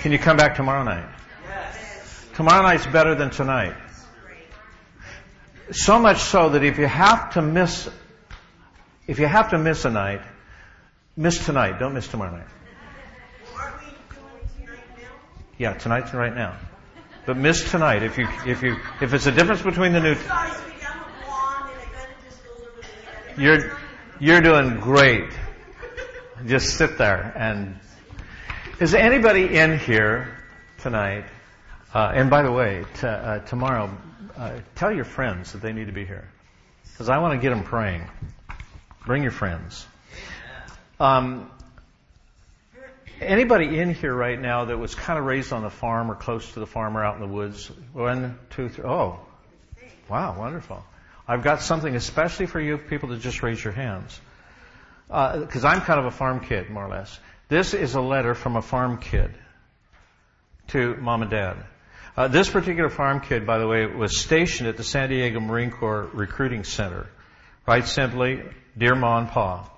Can you come back tomorrow night? Yes. Tomorrow night's better than tonight. So much so that if you have to miss, if you have to miss a night, miss tonight. Don't miss tomorrow night. Yeah, tonight's right now. But miss tonight if you if you if it's a difference between the new. You're you're doing great. Just sit there and. Is anybody in here tonight? Uh, and by the way, t- uh, tomorrow, uh, tell your friends that they need to be here because I want to get them praying. Bring your friends. Um, Anybody in here right now that was kind of raised on the farm or close to the farm or out in the woods? One, two, three. Oh, wow, wonderful. I've got something especially for you people to just raise your hands. Because uh, I'm kind of a farm kid, more or less. This is a letter from a farm kid to mom and dad. Uh, this particular farm kid, by the way, was stationed at the San Diego Marine Corps Recruiting Center. Write simply, Dear Mom and Pa,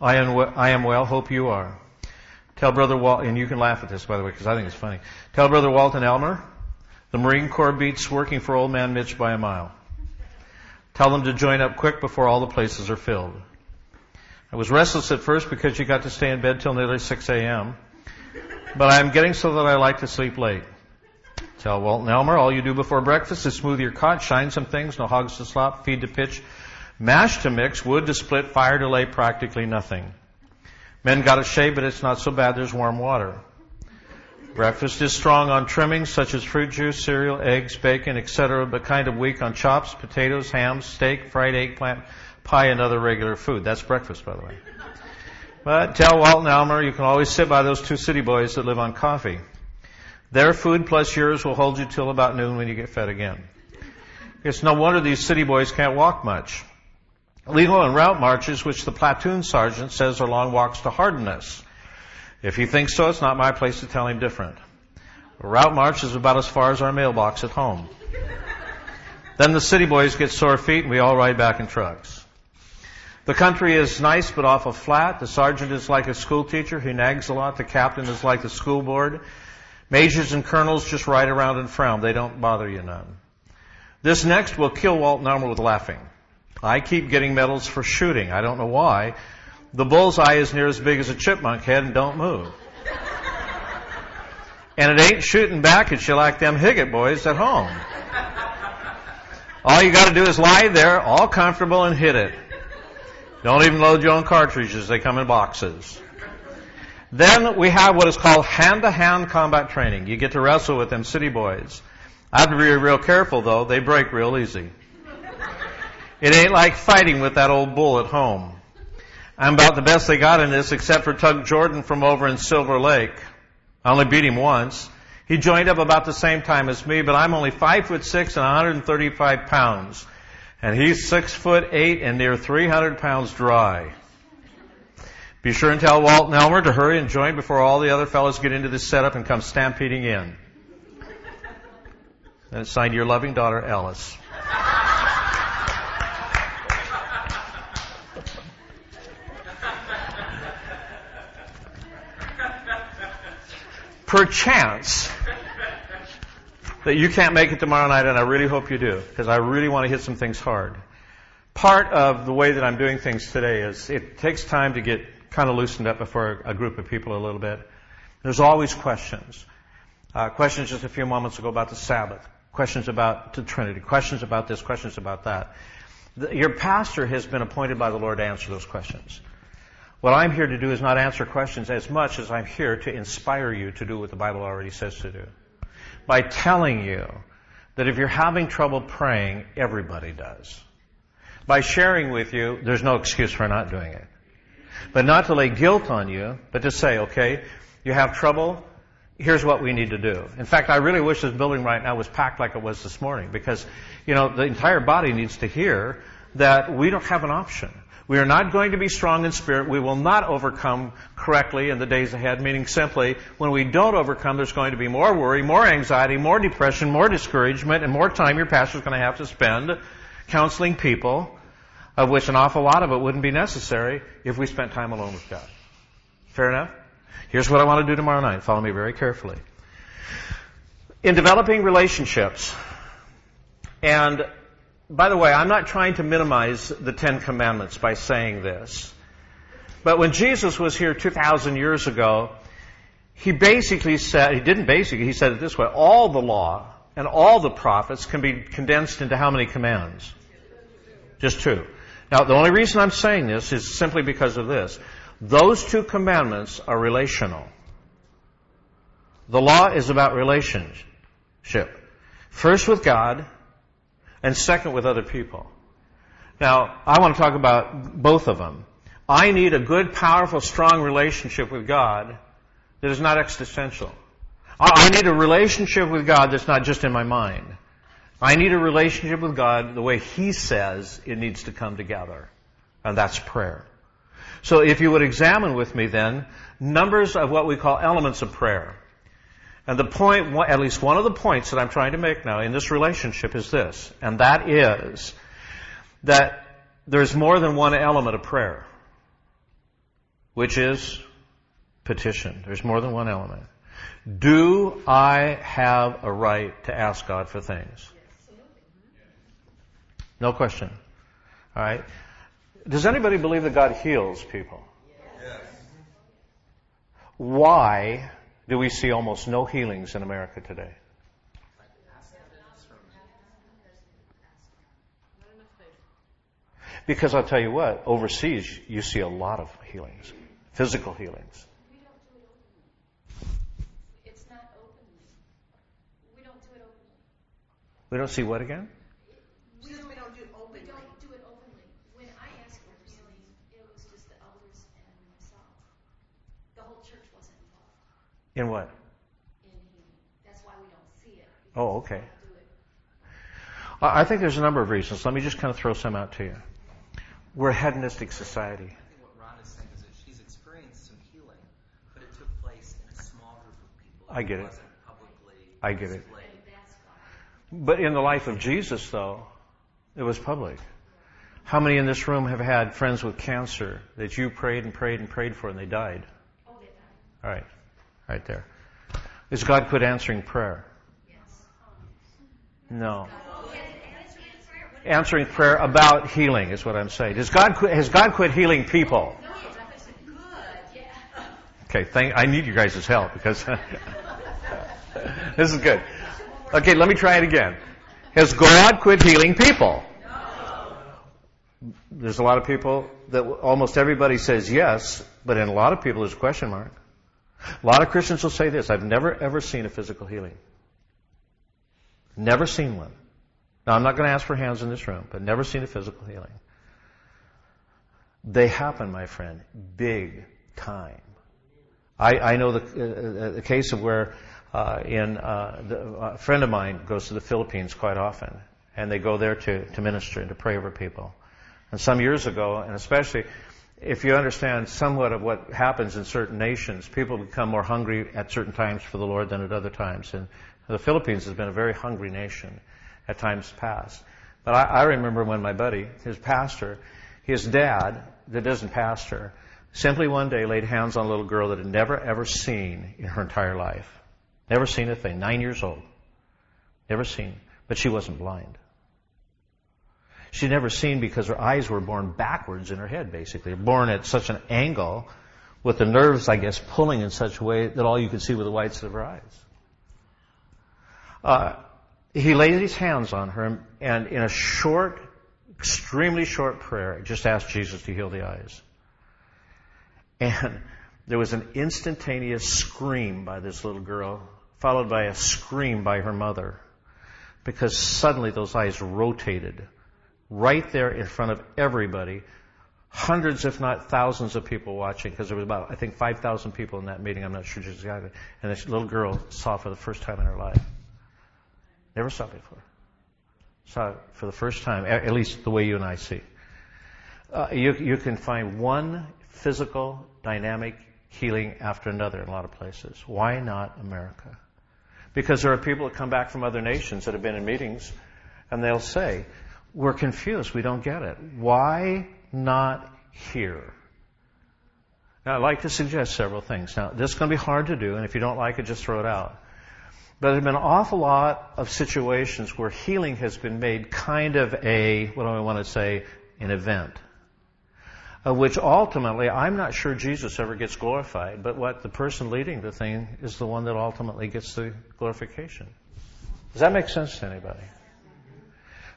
I am, well, I am well, hope you are. Tell Brother Walt, and you can laugh at this, by the way, because I think it's funny. Tell Brother Walt and Elmer, the Marine Corps beats working for Old Man Mitch by a mile. Tell them to join up quick before all the places are filled. I was restless at first because you got to stay in bed till nearly 6 a.m. But I'm getting so that I like to sleep late. Tell Walt and Elmer, all you do before breakfast is smooth your cot, shine some things, no hogs to slop, feed to pitch, mash to mix, wood to split, fire to lay, practically nothing. Men got a shave, but it's not so bad. There's warm water. Breakfast is strong on trimmings such as fruit juice, cereal, eggs, bacon, etc., but kind of weak on chops, potatoes, hams, steak, fried eggplant, pie, and other regular food. That's breakfast, by the way. But tell Walt and Elmer you can always sit by those two city boys that live on coffee. Their food plus yours will hold you till about noon when you get fed again. It's no wonder these city boys can't walk much. Legal and route marches, which the platoon sergeant says are long walks to hardness. If he thinks so, it's not my place to tell him different. A route march is about as far as our mailbox at home. then the city boys get sore feet and we all ride back in trucks. The country is nice but awful flat. The sergeant is like a school teacher who nags a lot. The captain is like the school board. Majors and colonels just ride around and frown. They don't bother you none. This next will kill Walt and Elmer with laughing. I keep getting medals for shooting. I don't know why. The bullseye is near as big as a chipmunk head and don't move. and it ain't shooting back at you like them Higgett boys at home. All you gotta do is lie there, all comfortable, and hit it. Don't even load your own cartridges. They come in boxes. Then we have what is called hand-to-hand combat training. You get to wrestle with them city boys. I have to be real careful though. They break real easy. It ain't like fighting with that old bull at home. I'm about the best they got in this, except for Tug Jordan from over in Silver Lake. I only beat him once. He joined up about the same time as me, but I'm only five foot six and 135 pounds. And he's six foot eight and near 300 pounds dry. Be sure and tell Walt and Elmer to hurry and join before all the other fellows get into this setup and come stampeding in. And signed your loving daughter, Alice. perchance that you can't make it tomorrow night, and I really hope you do, because I really want to hit some things hard. Part of the way that I'm doing things today is it takes time to get kind of loosened up before a group of people a little bit. There's always questions. Uh, questions just a few moments ago about the Sabbath. Questions about the Trinity. Questions about this. Questions about that. The, your pastor has been appointed by the Lord to answer those questions. What I'm here to do is not answer questions as much as I'm here to inspire you to do what the Bible already says to do. By telling you that if you're having trouble praying, everybody does. By sharing with you, there's no excuse for not doing it. But not to lay guilt on you, but to say, okay, you have trouble, here's what we need to do. In fact, I really wish this building right now was packed like it was this morning because, you know, the entire body needs to hear that we don't have an option. We are not going to be strong in spirit. We will not overcome correctly in the days ahead, meaning simply, when we don't overcome, there's going to be more worry, more anxiety, more depression, more discouragement, and more time your pastor's going to have to spend counseling people, of which an awful lot of it wouldn't be necessary if we spent time alone with God. Fair enough? Here's what I want to do tomorrow night. Follow me very carefully. In developing relationships, and by the way, I'm not trying to minimize the Ten Commandments by saying this, but when Jesus was here 2,000 years ago, he basically said, he didn't basically, he said it this way, all the law and all the prophets can be condensed into how many commands? Just two. Now, the only reason I'm saying this is simply because of this. Those two commandments are relational. The law is about relationship. First with God, and second with other people. Now, I want to talk about both of them. I need a good, powerful, strong relationship with God that is not existential. I need a relationship with God that's not just in my mind. I need a relationship with God the way He says it needs to come together. And that's prayer. So if you would examine with me then, numbers of what we call elements of prayer. And the point, at least one of the points that I'm trying to make now in this relationship is this, and that is that there's more than one element of prayer, which is petition. There's more than one element. Do I have a right to ask God for things? No question. All right. Does anybody believe that God heals people? Yes. Why do we see almost no healings in America today? Because I'll tell you what, overseas you see a lot of healings, physical healings. It's not openly we don't do it openly we don't see what again? We don't, we don't do it openly. We don't do it openly. When I asked for healing, it was just the elders and myself. The whole church wasn't involved. In what? In healing. That's why we don't see it. Oh, okay. I think there's a number of reasons. Let me just kind of throw some out to you. We're a hedonistic society. I think what Ron is saying is that she's experienced some healing, but it took place in a small group of people. I get it. publicly I get it. But in the life of Jesus, though, it was public. How many in this room have had friends with cancer that you prayed and prayed and prayed for and they died? Oh, they died. All right. Right there. Is God quit answering prayer? No. Answering prayer. About healing is what I'm saying. Has God quit, has God quit healing people? Okay, thank, I need you guys' help because this is good. Okay, let me try it again. Has God quit healing people? There's a lot of people that almost everybody says yes, but in a lot of people there's a question mark. A lot of Christians will say this, I've never ever seen a physical healing. Never seen one. Now I'm not going to ask for hands in this room, but never seen a physical healing. They happen, my friend, big time. I, I know the, uh, the case of where uh, in uh, the, a friend of mine goes to the Philippines quite often, and they go there to, to minister and to pray over people. And some years ago, and especially if you understand somewhat of what happens in certain nations, people become more hungry at certain times for the Lord than at other times. And the Philippines has been a very hungry nation at times past. But I, I remember when my buddy, his pastor, his dad, that doesn't pastor, simply one day laid hands on a little girl that had never ever seen in her entire life. Never seen a thing. Nine years old. Never seen. But she wasn't blind. She'd never seen because her eyes were born backwards in her head, basically. Born at such an angle with the nerves, I guess, pulling in such a way that all you could see were the whites of her eyes. Uh, he laid his hands on her and in a short, extremely short prayer, just asked Jesus to heal the eyes. And there was an instantaneous scream by this little girl, followed by a scream by her mother, because suddenly those eyes rotated right there in front of everybody. Hundreds, if not thousands of people watching, because there was about, I think, 5,000 people in that meeting. I'm not sure just exactly. And this little girl saw for the first time in her life. Never saw before. Saw it for the first time, at least the way you and I see. Uh, you, you can find one physical, dynamic healing after another in a lot of places. Why not America? Because there are people that come back from other nations that have been in meetings and they'll say, we're confused. We don't get it. Why not here? Now, I'd like to suggest several things. Now, this is going to be hard to do, and if you don't like it, just throw it out. But there have been an awful lot of situations where healing has been made kind of a, what do I want to say, an event. Of which ultimately, I'm not sure Jesus ever gets glorified, but what the person leading the thing is the one that ultimately gets the glorification. Does that make sense to anybody?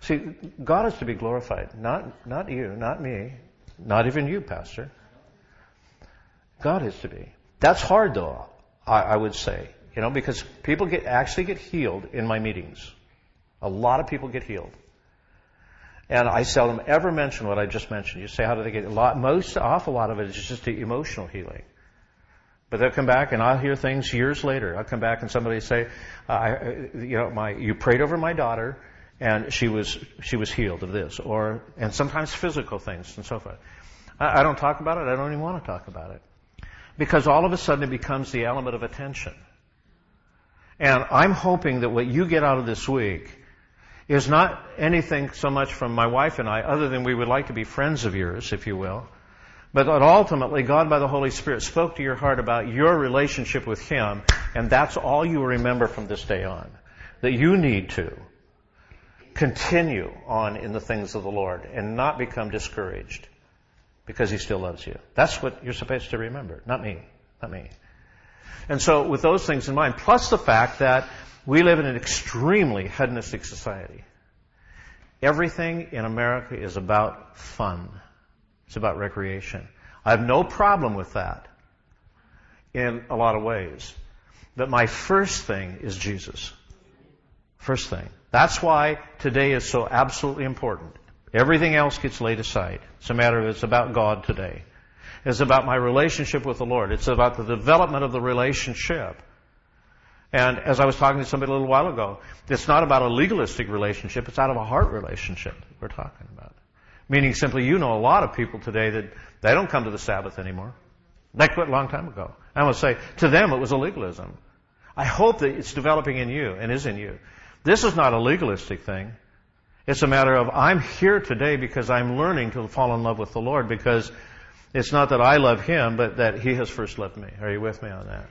See, God is to be glorified, not, not you, not me, not even you, Pastor. God is to be. That's hard though, I, I would say. You know, because people get, actually get healed in my meetings. A lot of people get healed. And I seldom ever mention what I just mentioned. You say, how do they get a lot? Most, awful lot of it is just the emotional healing. But they'll come back and I'll hear things years later. I'll come back and somebody say, I, you know, my, you prayed over my daughter and she was, she was healed of this. Or, and sometimes physical things and so forth. I, I don't talk about it. I don't even want to talk about it. Because all of a sudden it becomes the element of attention. And I'm hoping that what you get out of this week is not anything so much from my wife and I, other than we would like to be friends of yours, if you will. But that ultimately, God by the Holy Spirit spoke to your heart about your relationship with Him, and that's all you remember from this day on. That you need to continue on in the things of the Lord and not become discouraged because He still loves you. That's what you're supposed to remember, not me, not me. And so with those things in mind, plus the fact that we live in an extremely hedonistic society. Everything in America is about fun. It's about recreation. I have no problem with that in a lot of ways. But my first thing is Jesus. First thing. That's why today is so absolutely important. Everything else gets laid aside. It's a matter of it's about God today It's about my relationship with the Lord. It's about the development of the relationship. And as I was talking to somebody a little while ago, it's not about a legalistic relationship, it's out of a heart relationship we're talking about. Meaning simply, you know a lot of people today that they don't come to the Sabbath anymore. They quit a long time ago. I must say, to them it was a legalism. I hope that it's developing in you and is in you. This is not a legalistic thing. It's a matter of I'm here today because I'm learning to fall in love with the Lord because it's not that I love him, but that he has first loved me. Are you with me on that?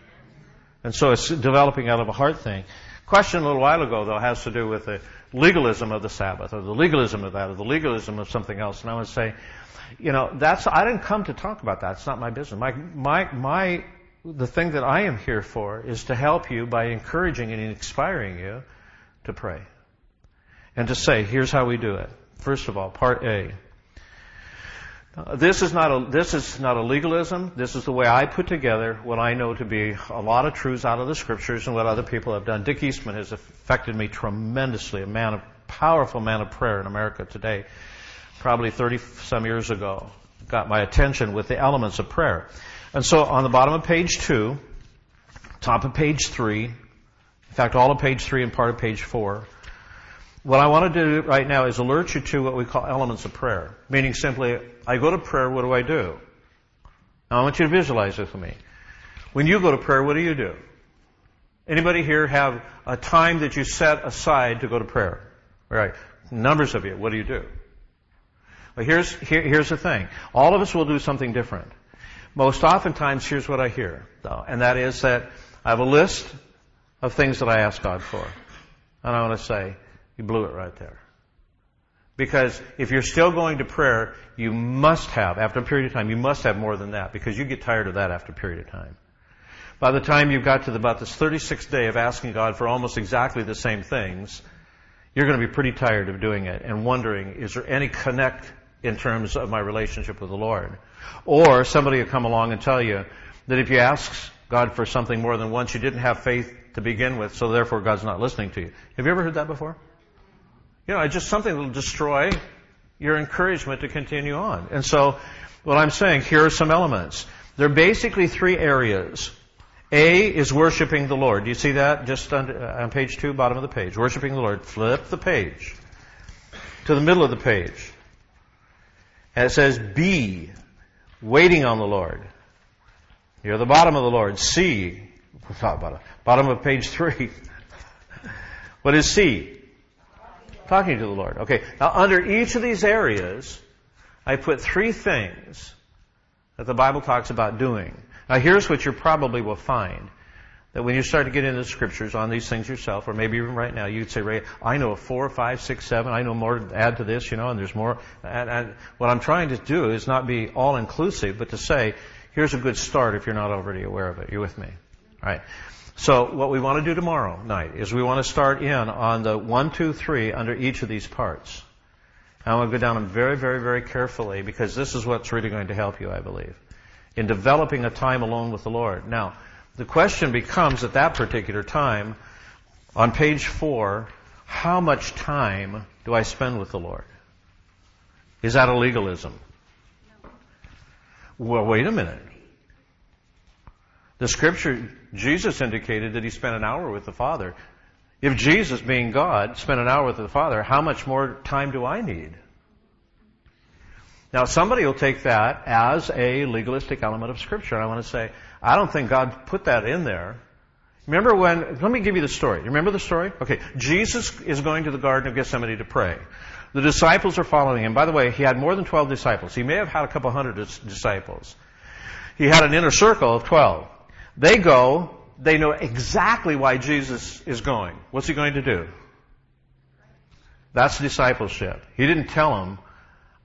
And so it's developing out of a heart thing. Question a little while ago, though, has to do with the legalism of the Sabbath, or the legalism of that, or the legalism of something else. And I would say, you know, that's, I didn't come to talk about that. It's not my business. My, my, my, the thing that I am here for is to help you by encouraging and inspiring you to pray. And to say, here's how we do it. First of all, part A. Uh, this is not a this is not a legalism. This is the way I put together what I know to be a lot of truths out of the scriptures and what other people have done. Dick Eastman has affected me tremendously. A man of powerful man of prayer in America today, probably 30 some years ago, got my attention with the elements of prayer. And so on the bottom of page two, top of page three, in fact all of page three and part of page four, what I want to do right now is alert you to what we call elements of prayer. Meaning simply, I go to prayer, what do I do? Now I want you to visualize this with me. When you go to prayer, what do you do? Anybody here have a time that you set aside to go to prayer? Right. Numbers of you, what do you do? Well, here's, here, here's the thing. All of us will do something different. Most oftentimes, here's what I hear, though, and that is that I have a list of things that I ask God for. And I want to say, you blew it right there. Because if you're still going to prayer, you must have, after a period of time, you must have more than that because you get tired of that after a period of time. By the time you've got to the, about this 36th day of asking God for almost exactly the same things, you're going to be pretty tired of doing it and wondering, is there any connect in terms of my relationship with the Lord? Or somebody will come along and tell you that if you ask God for something more than once, you didn't have faith to begin with, so therefore God's not listening to you. Have you ever heard that before? You know, it's just something that will destroy your encouragement to continue on. And so, what I'm saying, here are some elements. There are basically three areas. A is worshiping the Lord. Do you see that just on, uh, on page two, bottom of the page? Worshiping the Lord. Flip the page to the middle of the page. And it says B, waiting on the Lord. You're the bottom of the Lord. C, bottom of page three. What is C? Talking to the Lord. Okay. Now, under each of these areas, I put three things that the Bible talks about doing. Now, here's what you probably will find that when you start to get into the scriptures on these things yourself, or maybe even right now, you'd say, Ray, I know four, five, six, seven. I know more to add to this, you know, and there's more. And, and what I'm trying to do is not be all inclusive, but to say, here's a good start if you're not already aware of it. You with me? All right. So what we want to do tomorrow night is we want to start in on the one, two, three under each of these parts. I want to go down them very, very, very carefully because this is what's really going to help you, I believe, in developing a time alone with the Lord. Now, the question becomes at that particular time, on page four, how much time do I spend with the Lord? Is that a legalism? Well, wait a minute. The scripture, Jesus indicated that he spent an hour with the Father. If Jesus, being God, spent an hour with the Father, how much more time do I need? Now, somebody will take that as a legalistic element of Scripture. And I want to say, I don't think God put that in there. Remember when, let me give you the story. Remember the story? Okay, Jesus is going to the Garden of Gethsemane to pray. The disciples are following him. By the way, he had more than 12 disciples. He may have had a couple hundred disciples. He had an inner circle of 12. They go, they know exactly why Jesus is going. What's he going to do? That's discipleship. He didn't tell them,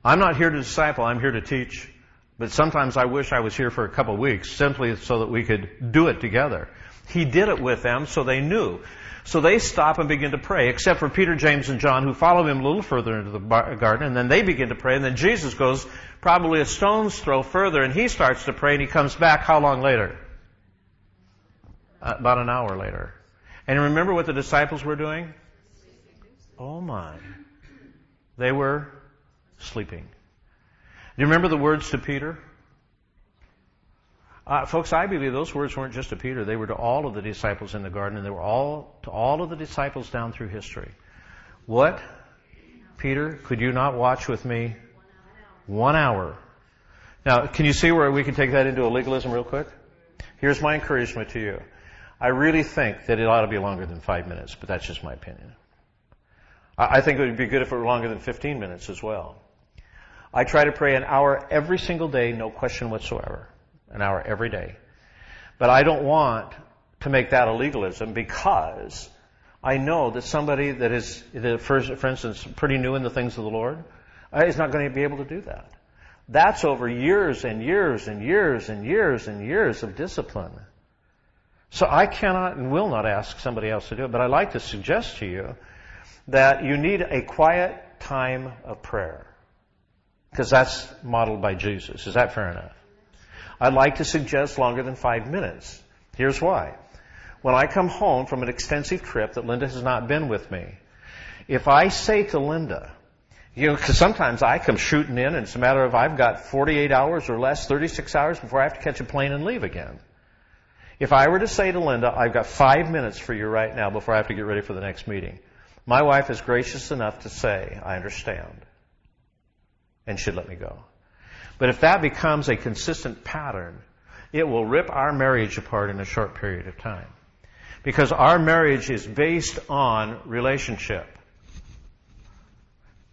I'm not here to disciple, I'm here to teach. But sometimes I wish I was here for a couple of weeks simply so that we could do it together. He did it with them so they knew. So they stop and begin to pray, except for Peter, James, and John, who follow him a little further into the garden, and then they begin to pray, and then Jesus goes probably a stone's throw further, and he starts to pray, and he comes back how long later? About an hour later. And remember what the disciples were doing? Oh my. They were sleeping. Do you remember the words to Peter? Uh, folks, I believe those words weren't just to Peter. They were to all of the disciples in the garden, and they were all to all of the disciples down through history. What? Peter, could you not watch with me one hour? Now, can you see where we can take that into a legalism real quick? Here's my encouragement to you. I really think that it ought to be longer than five minutes, but that's just my opinion. I think it would be good if it were longer than 15 minutes as well. I try to pray an hour every single day, no question whatsoever. An hour every day. But I don't want to make that a legalism because I know that somebody that is, for, for instance, pretty new in the things of the Lord, uh, is not going to be able to do that. That's over years and years and years and years and years of discipline. So I cannot and will not ask somebody else to do it, but I'd like to suggest to you that you need a quiet time of prayer. Because that's modeled by Jesus. Is that fair enough? I'd like to suggest longer than five minutes. Here's why. When I come home from an extensive trip that Linda has not been with me, if I say to Linda, you know, because sometimes I come shooting in and it's a matter of I've got 48 hours or less, 36 hours before I have to catch a plane and leave again. If I were to say to Linda, I've got five minutes for you right now before I have to get ready for the next meeting, my wife is gracious enough to say, I understand, and should let me go. But if that becomes a consistent pattern, it will rip our marriage apart in a short period of time. Because our marriage is based on relationship.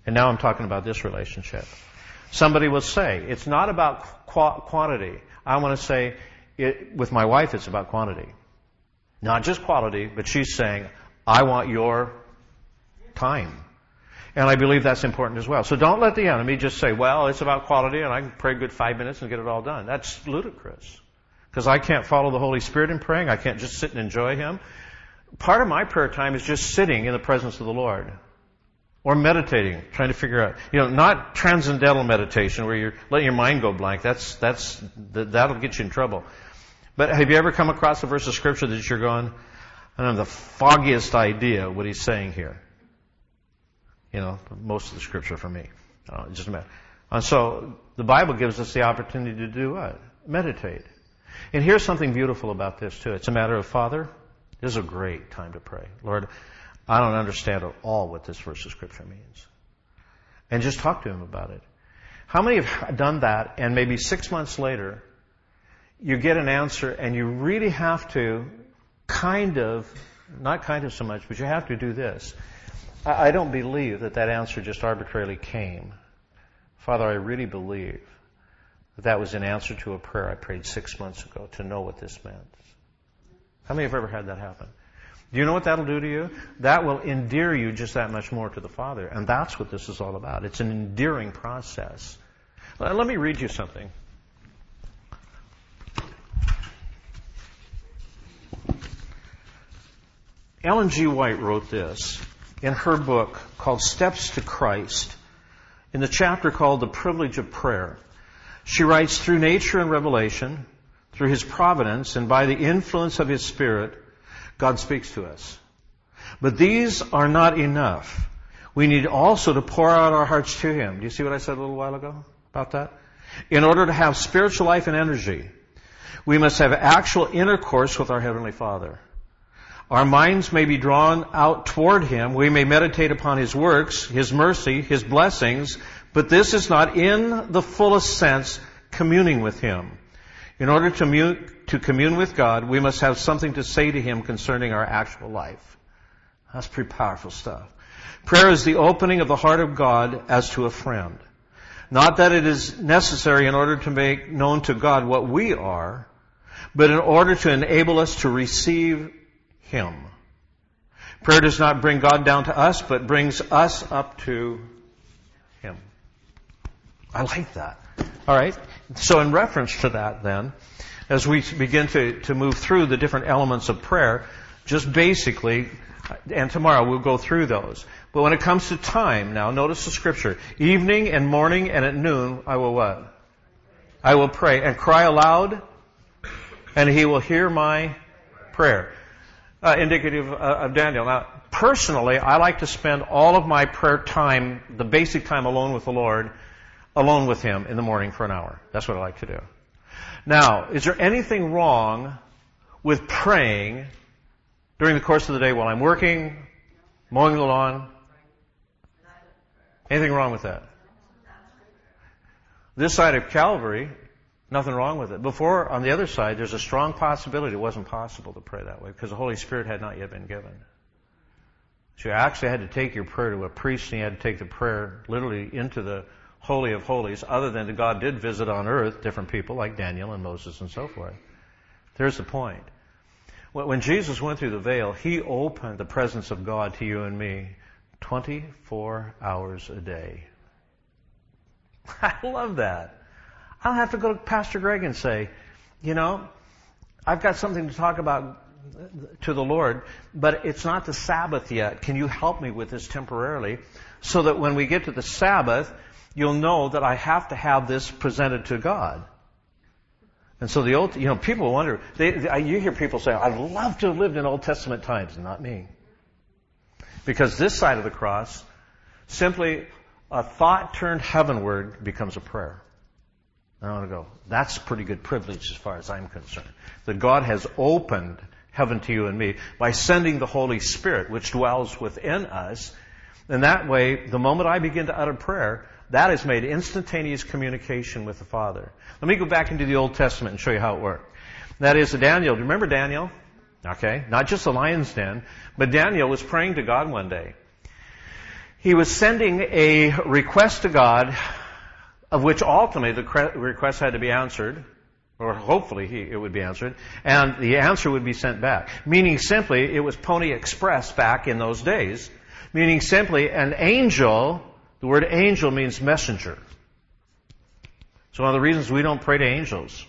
And now I'm talking about this relationship. Somebody will say, it's not about qu- quantity. I want to say, it, with my wife, it's about quantity. Not just quality, but she's saying, I want your time. And I believe that's important as well. So don't let the enemy just say, well, it's about quality and I can pray a good five minutes and get it all done. That's ludicrous. Because I can't follow the Holy Spirit in praying. I can't just sit and enjoy Him. Part of my prayer time is just sitting in the presence of the Lord. Or meditating, trying to figure out, you know, not transcendental meditation where you're letting your mind go blank. That's, that's, that'll get you in trouble. But have you ever come across a verse of scripture that you're going, I don't have the foggiest idea what he's saying here? You know, most of the scripture for me. Uh, just a minute. And so the Bible gives us the opportunity to do what? Meditate. And here's something beautiful about this too. It's a matter of Father. This is a great time to pray. Lord, I don't understand at all what this verse of scripture means. And just talk to him about it. How many have done that and maybe six months later you get an answer and you really have to kind of, not kind of so much, but you have to do this. I, I don't believe that that answer just arbitrarily came. Father, I really believe that that was an answer to a prayer I prayed six months ago to know what this meant. How many have ever had that happen? Do you know what that'll do to you? That will endear you just that much more to the Father. And that's what this is all about. It's an endearing process. Let me read you something. Ellen G. White wrote this in her book called Steps to Christ, in the chapter called The Privilege of Prayer. She writes, through nature and revelation, through His providence, and by the influence of His Spirit, God speaks to us. But these are not enough. We need also to pour out our hearts to Him. Do you see what I said a little while ago about that? In order to have spiritual life and energy, we must have actual intercourse with our Heavenly Father. Our minds may be drawn out toward Him. We may meditate upon His works, His mercy, His blessings, but this is not in the fullest sense communing with Him. In order to, to commune with God, we must have something to say to Him concerning our actual life. That's pretty powerful stuff. Prayer is the opening of the heart of God as to a friend. Not that it is necessary in order to make known to God what we are, but in order to enable us to receive him. Prayer does not bring God down to us, but brings us up to Him. I like that. All right. So in reference to that then, as we begin to, to move through the different elements of prayer, just basically, and tomorrow we'll go through those. But when it comes to time, now notice the scripture. Evening and morning and at noon, I will what? I will pray and cry aloud, and he will hear my prayer uh, indicative uh, of Daniel. Now, personally, I like to spend all of my prayer time, the basic time alone with the Lord, alone with Him in the morning for an hour. That's what I like to do. Now, is there anything wrong with praying during the course of the day while I'm working, mowing the lawn? Anything wrong with that? This side of Calvary, Nothing wrong with it. Before, on the other side, there's a strong possibility it wasn't possible to pray that way because the Holy Spirit had not yet been given. So you actually had to take your prayer to a priest and you had to take the prayer literally into the Holy of Holies, other than that God did visit on earth different people like Daniel and Moses and so forth. There's the point. When Jesus went through the veil, He opened the presence of God to you and me 24 hours a day. I love that. I don't have to go to Pastor Greg and say, you know, I've got something to talk about to the Lord, but it's not the Sabbath yet. Can you help me with this temporarily? So that when we get to the Sabbath, you'll know that I have to have this presented to God. And so the old, you know, people wonder, they, they, you hear people say, I'd love to have lived in Old Testament times, not me. Because this side of the cross, simply a thought turned heavenward becomes a prayer. I want to go, that's pretty good privilege as far as I'm concerned. That God has opened heaven to you and me by sending the Holy Spirit, which dwells within us. And that way, the moment I begin to utter prayer, that has made instantaneous communication with the Father. Let me go back into the Old Testament and show you how it worked. That is Daniel. Do you remember Daniel? Okay. Not just the lion's den, but Daniel was praying to God one day. He was sending a request to God of which ultimately the request had to be answered, or hopefully it would be answered, and the answer would be sent back. Meaning simply, it was Pony Express back in those days, meaning simply an angel, the word angel means messenger. So one of the reasons we don't pray to angels,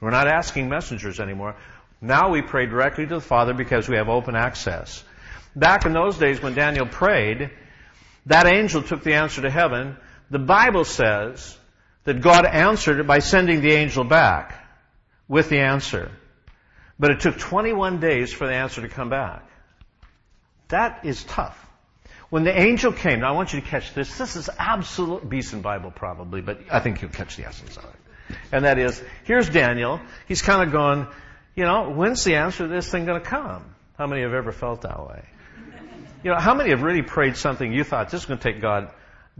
we're not asking messengers anymore. Now we pray directly to the Father because we have open access. Back in those days when Daniel prayed, that angel took the answer to heaven, the Bible says that God answered it by sending the angel back with the answer. But it took 21 days for the answer to come back. That is tough. When the angel came, now I want you to catch this. This is absolute Beeson Bible probably, but I think you'll catch the essence of it. And that is, here's Daniel. He's kind of going, you know, when's the answer to this thing going to come? How many have ever felt that way? You know, how many have really prayed something you thought this is going to take God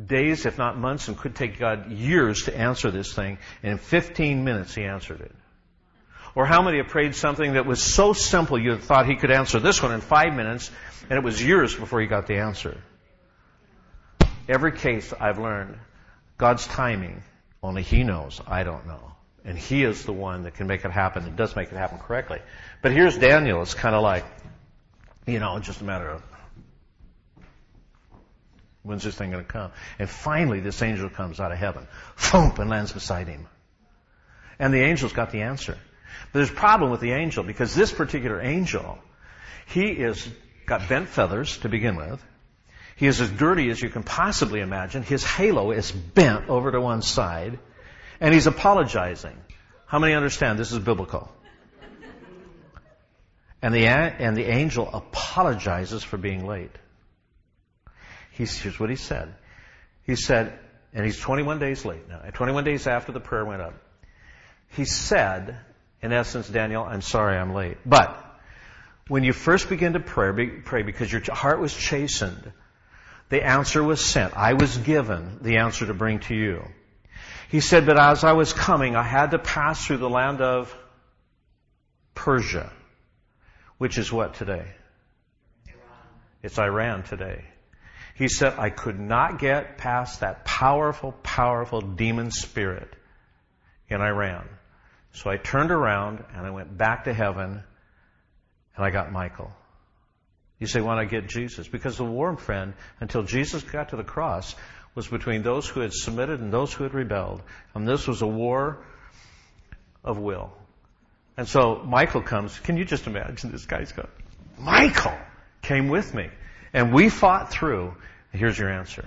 days, if not months, and could take God years to answer this thing. And in 15 minutes, He answered it. Or how many have prayed something that was so simple you thought He could answer this one in five minutes, and it was years before He got the answer? Every case I've learned, God's timing, only He knows. I don't know. And He is the one that can make it happen. It does make it happen correctly. But here's Daniel. It's kind of like, you know, just a matter of when's this thing going to come? And finally, this angel comes out of heaven, thump, and lands beside him. And the angel's got the answer. But there's a problem with the angel because this particular angel, he is got bent feathers to begin with. He is as dirty as you can possibly imagine. His halo is bent over to one side, and he's apologizing. How many understand this is biblical? And the, and the angel apologizes for being late. He's, here's what he said. He said, and he's 21 days late now, 21 days after the prayer went up. He said, in essence, Daniel, I'm sorry I'm late. But when you first begin to pray, pray because your heart was chastened, the answer was sent. I was given the answer to bring to you. He said, but as I was coming, I had to pass through the land of Persia, which is what today? It's Iran today. He said, I could not get past that powerful, powerful demon spirit in Iran. So I turned around and I went back to heaven and I got Michael. You say, why not get Jesus? Because the war, friend, until Jesus got to the cross, was between those who had submitted and those who had rebelled. And this was a war of will. And so Michael comes. Can you just imagine this guy's going, Michael came with me. And we fought through. Here's your answer.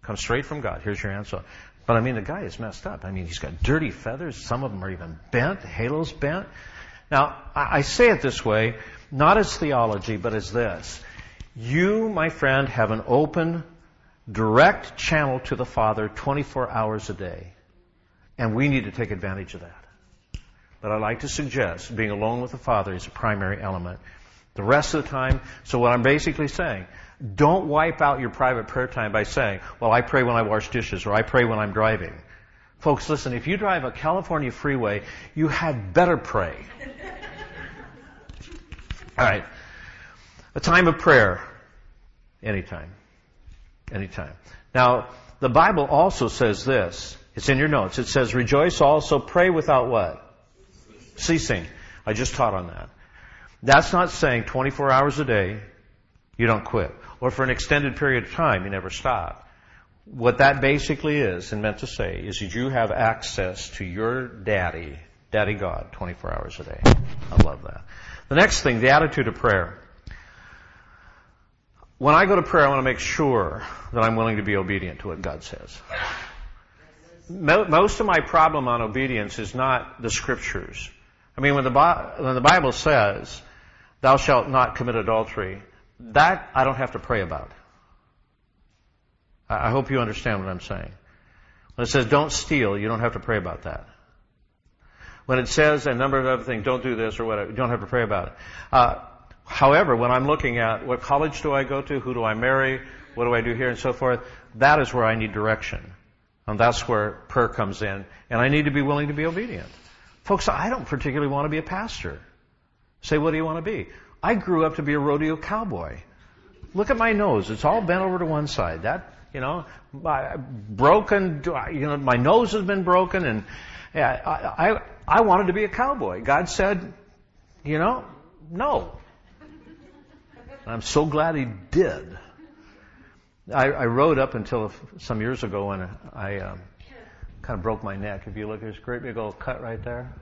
Come straight from God. Here's your answer. But I mean, the guy is messed up. I mean, he's got dirty feathers. Some of them are even bent. halo's bent. Now, I say it this way, not as theology, but as this. You, my friend, have an open, direct channel to the Father 24 hours a day. And we need to take advantage of that. But I'd like to suggest being alone with the Father is a primary element. The rest of the time, so what I'm basically saying, don't wipe out your private prayer time by saying, well, I pray when I wash dishes or I pray when I'm driving. Folks, listen, if you drive a California freeway, you had better pray. All right. A time of prayer. Anytime. Anytime. Now, the Bible also says this. It's in your notes. It says, rejoice also, pray without what? Ceasing. I just taught on that. That's not saying 24 hours a day, you don't quit or for an extended period of time, you never stop. What that basically is and meant to say is that you have access to your daddy, daddy God, 24 hours a day. I love that. The next thing, the attitude of prayer. When I go to prayer, I want to make sure that I'm willing to be obedient to what God says. Most of my problem on obedience is not the scriptures. I mean, when the, Bible says, thou shalt not commit adultery, that I don't have to pray about. I hope you understand what I'm saying. When it says don't steal, you don't have to pray about that. When it says a number of other things, don't do this or whatever, you don't have to pray about it. Uh, however, when I'm looking at what college do I go to, who do I marry, what do I do here, and so forth, that is where I need direction. And that's where prayer comes in. And I need to be willing to be obedient. Folks, I don't particularly want to be a pastor. Say, what do you want to be? I grew up to be a rodeo cowboy. Look at my nose. It's all bent over to one side. That, you know, my, broken, you know, my nose has been broken and yeah, I, I, I wanted to be a cowboy. God said, you know, no. I'm so glad he did. I, I rode up until some years ago and I um, kind of broke my neck. If you look, there's a great big old cut right there.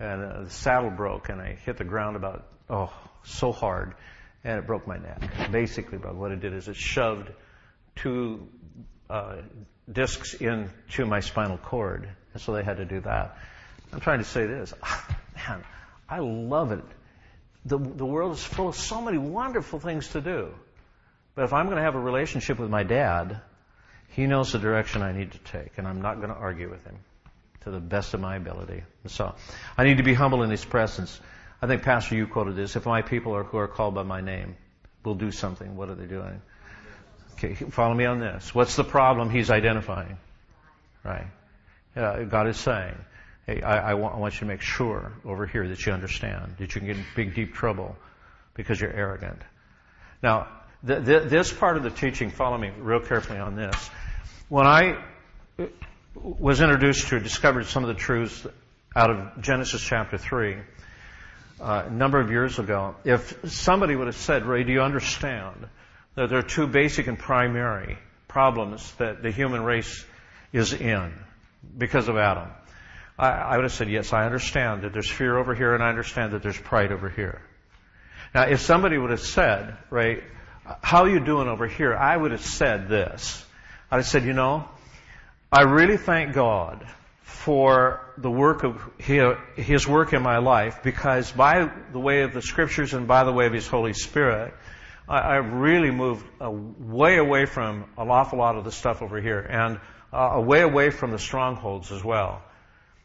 And uh, the saddle broke and I hit the ground about oh, so hard, and it broke my neck. Basically, but what it did is it shoved two uh, discs into my spinal cord, and so they had to do that. I'm trying to say this, man, I love it. The, the world is full of so many wonderful things to do. But if I'm going to have a relationship with my dad, he knows the direction I need to take, and I'm not going to argue with him to the best of my ability. So I need to be humble in his presence. I think, Pastor, you quoted this. If my people are who are called by my name will do something, what are they doing? Okay, follow me on this. What's the problem he's identifying? Right. Uh, God is saying, hey, I, I, want, I, want, you to make sure over here that you understand that you can get in big, deep trouble because you're arrogant. Now, th- th- this part of the teaching, follow me real carefully on this. When I, was introduced to, discovered some of the truths out of Genesis chapter 3 uh, a number of years ago. If somebody would have said, Ray, do you understand that there are two basic and primary problems that the human race is in because of Adam? I, I would have said, yes, I understand that there's fear over here and I understand that there's pride over here. Now, if somebody would have said, Ray, how are you doing over here? I would have said this. I'd have said, you know, I really thank God for the work of His work in my life because by the way of the Scriptures and by the way of His Holy Spirit, I, have really moved way away from an awful lot of the stuff over here and uh, way away from the strongholds as well.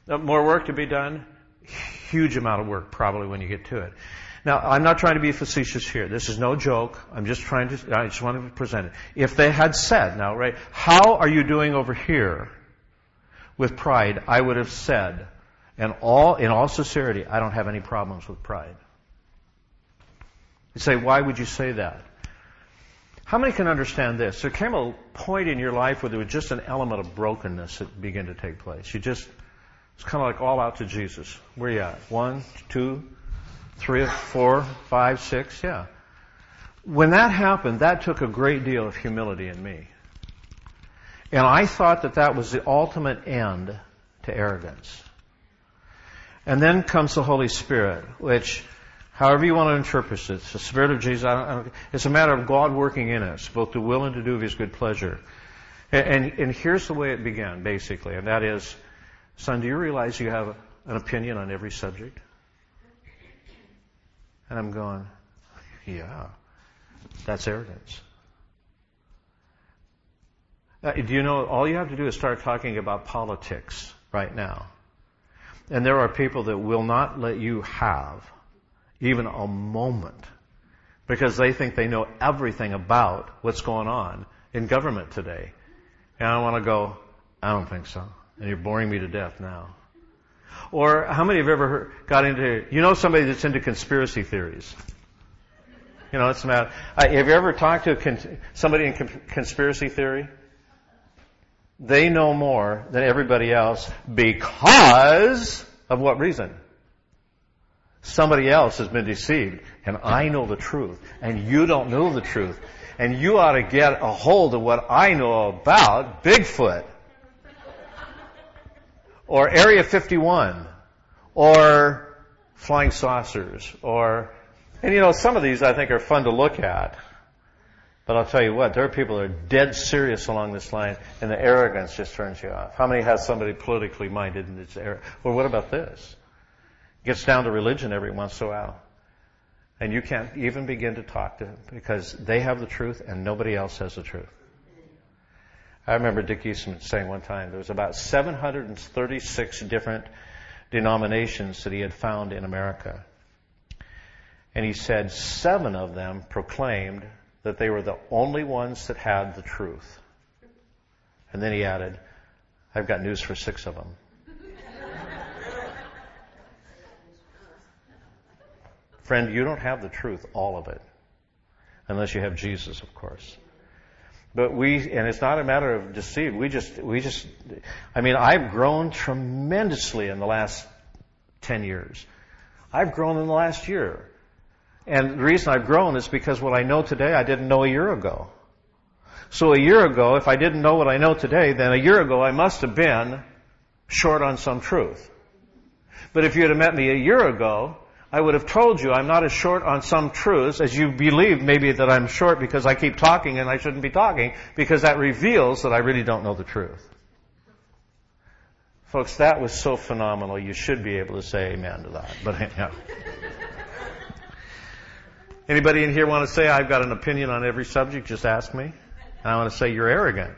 Uh, more work to be done? Huge amount of work probably when you get to it. Now, I'm not trying to be facetious here. This is no joke. I'm just trying to, I just want to present it. If they had said, now, right, how are you doing over here with pride? I would have said, and all, in all sincerity, I don't have any problems with pride. You say, why would you say that? How many can understand this? There came a point in your life where there was just an element of brokenness that began to take place. You just, it's kind of like all out to Jesus. Where you at? One, two, three, four, five, six, yeah. When that happened, that took a great deal of humility in me. And I thought that that was the ultimate end to arrogance. And then comes the Holy Spirit, which, however you want to interpret it, it's the Spirit of Jesus. I don't, I don't, it's a matter of God working in us, both to will and to do of His good pleasure. And, and, and here's the way it began, basically, and that is, son, do you realize you have an opinion on every subject? And I'm going, yeah, that's arrogance. Uh, do you know, all you have to do is start talking about politics right now. And there are people that will not let you have even a moment because they think they know everything about what's going on in government today. And I want to go, I don't think so. And you're boring me to death now. Or how many have ever heard, got into, you know somebody that's into conspiracy theories? You know, it's about, have you ever talked to somebody in con- conspiracy theory? They know more than everybody else because of what reason? Somebody else has been deceived and I know the truth and you don't know the truth and you ought to get a hold of what I know about Bigfoot or Area 51, or flying saucers, or, and you know, some of these I think are fun to look at. But I'll tell you what, there are people that are dead serious along this line, and the arrogance just turns you off. How many has somebody politically minded and it's arrogant? Well, what about this? It gets down to religion every once in a while. And you can't even begin to talk to them because they have the truth and nobody else has the truth. I remember Dick Eastman saying one time there was about 736 different denominations that he had found in America. And he said seven of them proclaimed that they were the only ones that had the truth. And then he added, I've got news for six of them. Friend, you don't have the truth, all of it. Unless you have Jesus, of course. But we, and it's not a matter of deceit. We just, we just, I mean, I've grown tremendously in the last 10 years. I've grown in the last year. And the reason I've grown is because what I know today I didn't know a year ago. So a year ago, if I didn't know what I know today, then a year ago I must have been short on some truth. But if you had met me a year ago, I would have told you I'm not as short on some truths as you believe maybe that I'm short because I keep talking and I shouldn't be talking because that reveals that I really don't know the truth. Folks, that was so phenomenal. You should be able to say amen to that. But yeah. Anybody in here want to say I've got an opinion on every subject? Just ask me. And I want to say you're arrogant.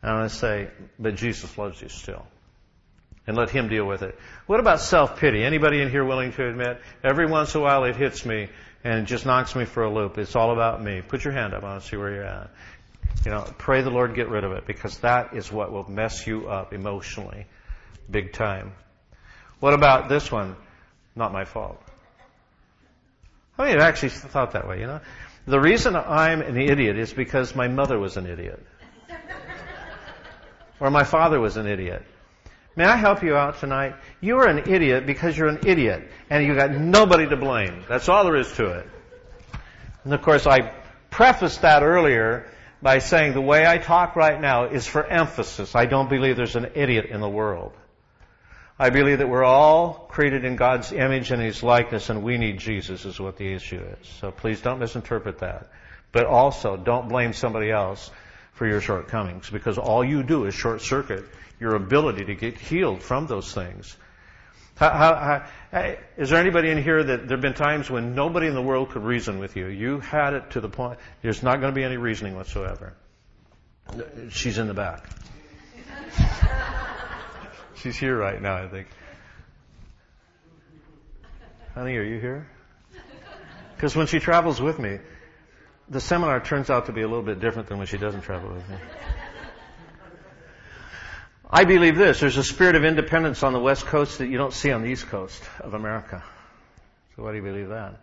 And I want to say, but Jesus loves you still and let him deal with it. What about self-pity? Anybody in here willing to admit every once in a while it hits me and it just knocks me for a loop. It's all about me. Put your hand up. I want to see where you're at. You know, pray the Lord get rid of it because that is what will mess you up emotionally big time. What about this one? Not my fault. I mean, I actually thought that way, you know. The reason I'm an idiot is because my mother was an idiot. Or my father was an idiot. May I help you out tonight? You are an idiot because you're an idiot and you got nobody to blame. That's all there is to it. And of course I prefaced that earlier by saying the way I talk right now is for emphasis. I don't believe there's an idiot in the world. I believe that we're all created in God's image and His likeness and we need Jesus is what the issue is. So please don't misinterpret that. But also don't blame somebody else for your shortcomings because all you do is short circuit your ability to get healed from those things. How, how, how, is there anybody in here that there have been times when nobody in the world could reason with you? You had it to the point, there's not going to be any reasoning whatsoever. She's in the back. She's here right now, I think. Honey, are you here? Because when she travels with me, the seminar turns out to be a little bit different than when she doesn't travel with me. I believe this. There's a spirit of independence on the West Coast that you don't see on the East Coast of America. So why do you believe that?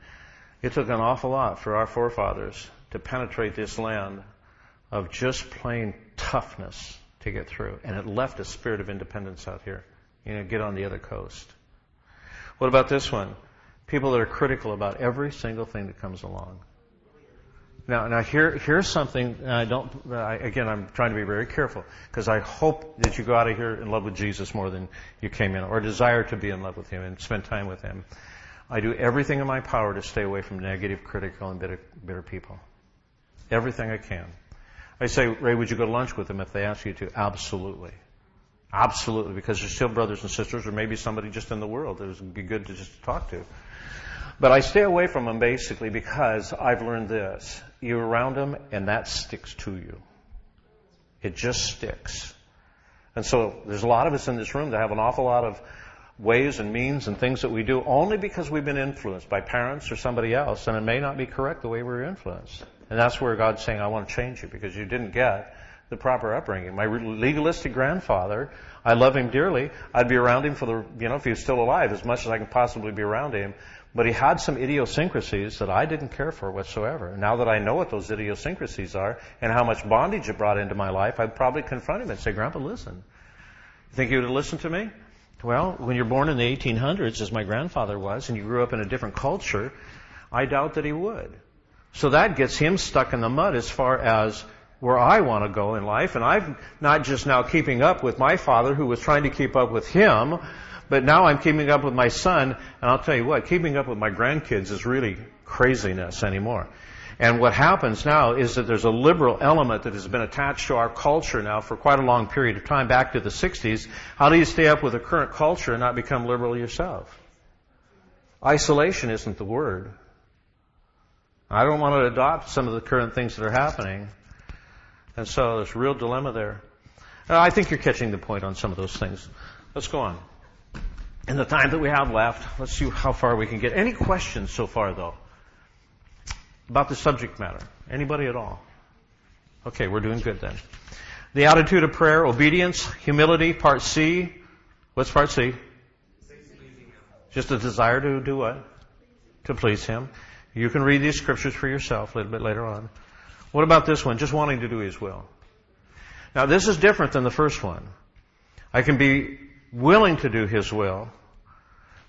It took an awful lot for our forefathers to penetrate this land of just plain toughness to get through. And it left a spirit of independence out here. You know, get on the other coast. What about this one? People that are critical about every single thing that comes along. Now, now here, here's something. I don't. I, again, I'm trying to be very careful because I hope that you go out of here in love with Jesus more than you came in, or desire to be in love with Him and spend time with Him. I do everything in my power to stay away from negative, critical, and bitter, bitter people. Everything I can. I say, Ray, would you go to lunch with them if they ask you to? Absolutely. Absolutely, because they're still brothers and sisters, or maybe somebody just in the world that would be good to just talk to. But I stay away from them basically because I've learned this. You're around them and that sticks to you. It just sticks. And so there's a lot of us in this room that have an awful lot of ways and means and things that we do only because we've been influenced by parents or somebody else and it may not be correct the way we were influenced. And that's where God's saying, I want to change you because you didn't get the proper upbringing. My legalistic grandfather, I love him dearly. I'd be around him for the, you know, if he was still alive as much as I can possibly be around him. But he had some idiosyncrasies that I didn't care for whatsoever. Now that I know what those idiosyncrasies are and how much bondage it brought into my life, I'd probably confront him and say, Grandpa, listen. You think you would have listened to me? Well, when you're born in the 1800s, as my grandfather was, and you grew up in a different culture, I doubt that he would. So that gets him stuck in the mud as far as where I want to go in life. And I'm not just now keeping up with my father who was trying to keep up with him, but now I'm keeping up with my son, and I'll tell you what, keeping up with my grandkids is really craziness anymore. And what happens now is that there's a liberal element that has been attached to our culture now for quite a long period of time, back to the 60s. How do you stay up with the current culture and not become liberal yourself? Isolation isn't the word. I don't want to adopt some of the current things that are happening. And so there's a real dilemma there. I think you're catching the point on some of those things. Let's go on in the time that we have left, let's see how far we can get. Any questions so far, though, about the subject matter? Anybody at all? Okay, we're doing good then. The attitude of prayer, obedience, humility, part C. What's part C? Just a desire to do what? To please Him. You can read these scriptures for yourself a little bit later on. What about this one? Just wanting to do His will. Now, this is different than the first one. I can be willing to do His will,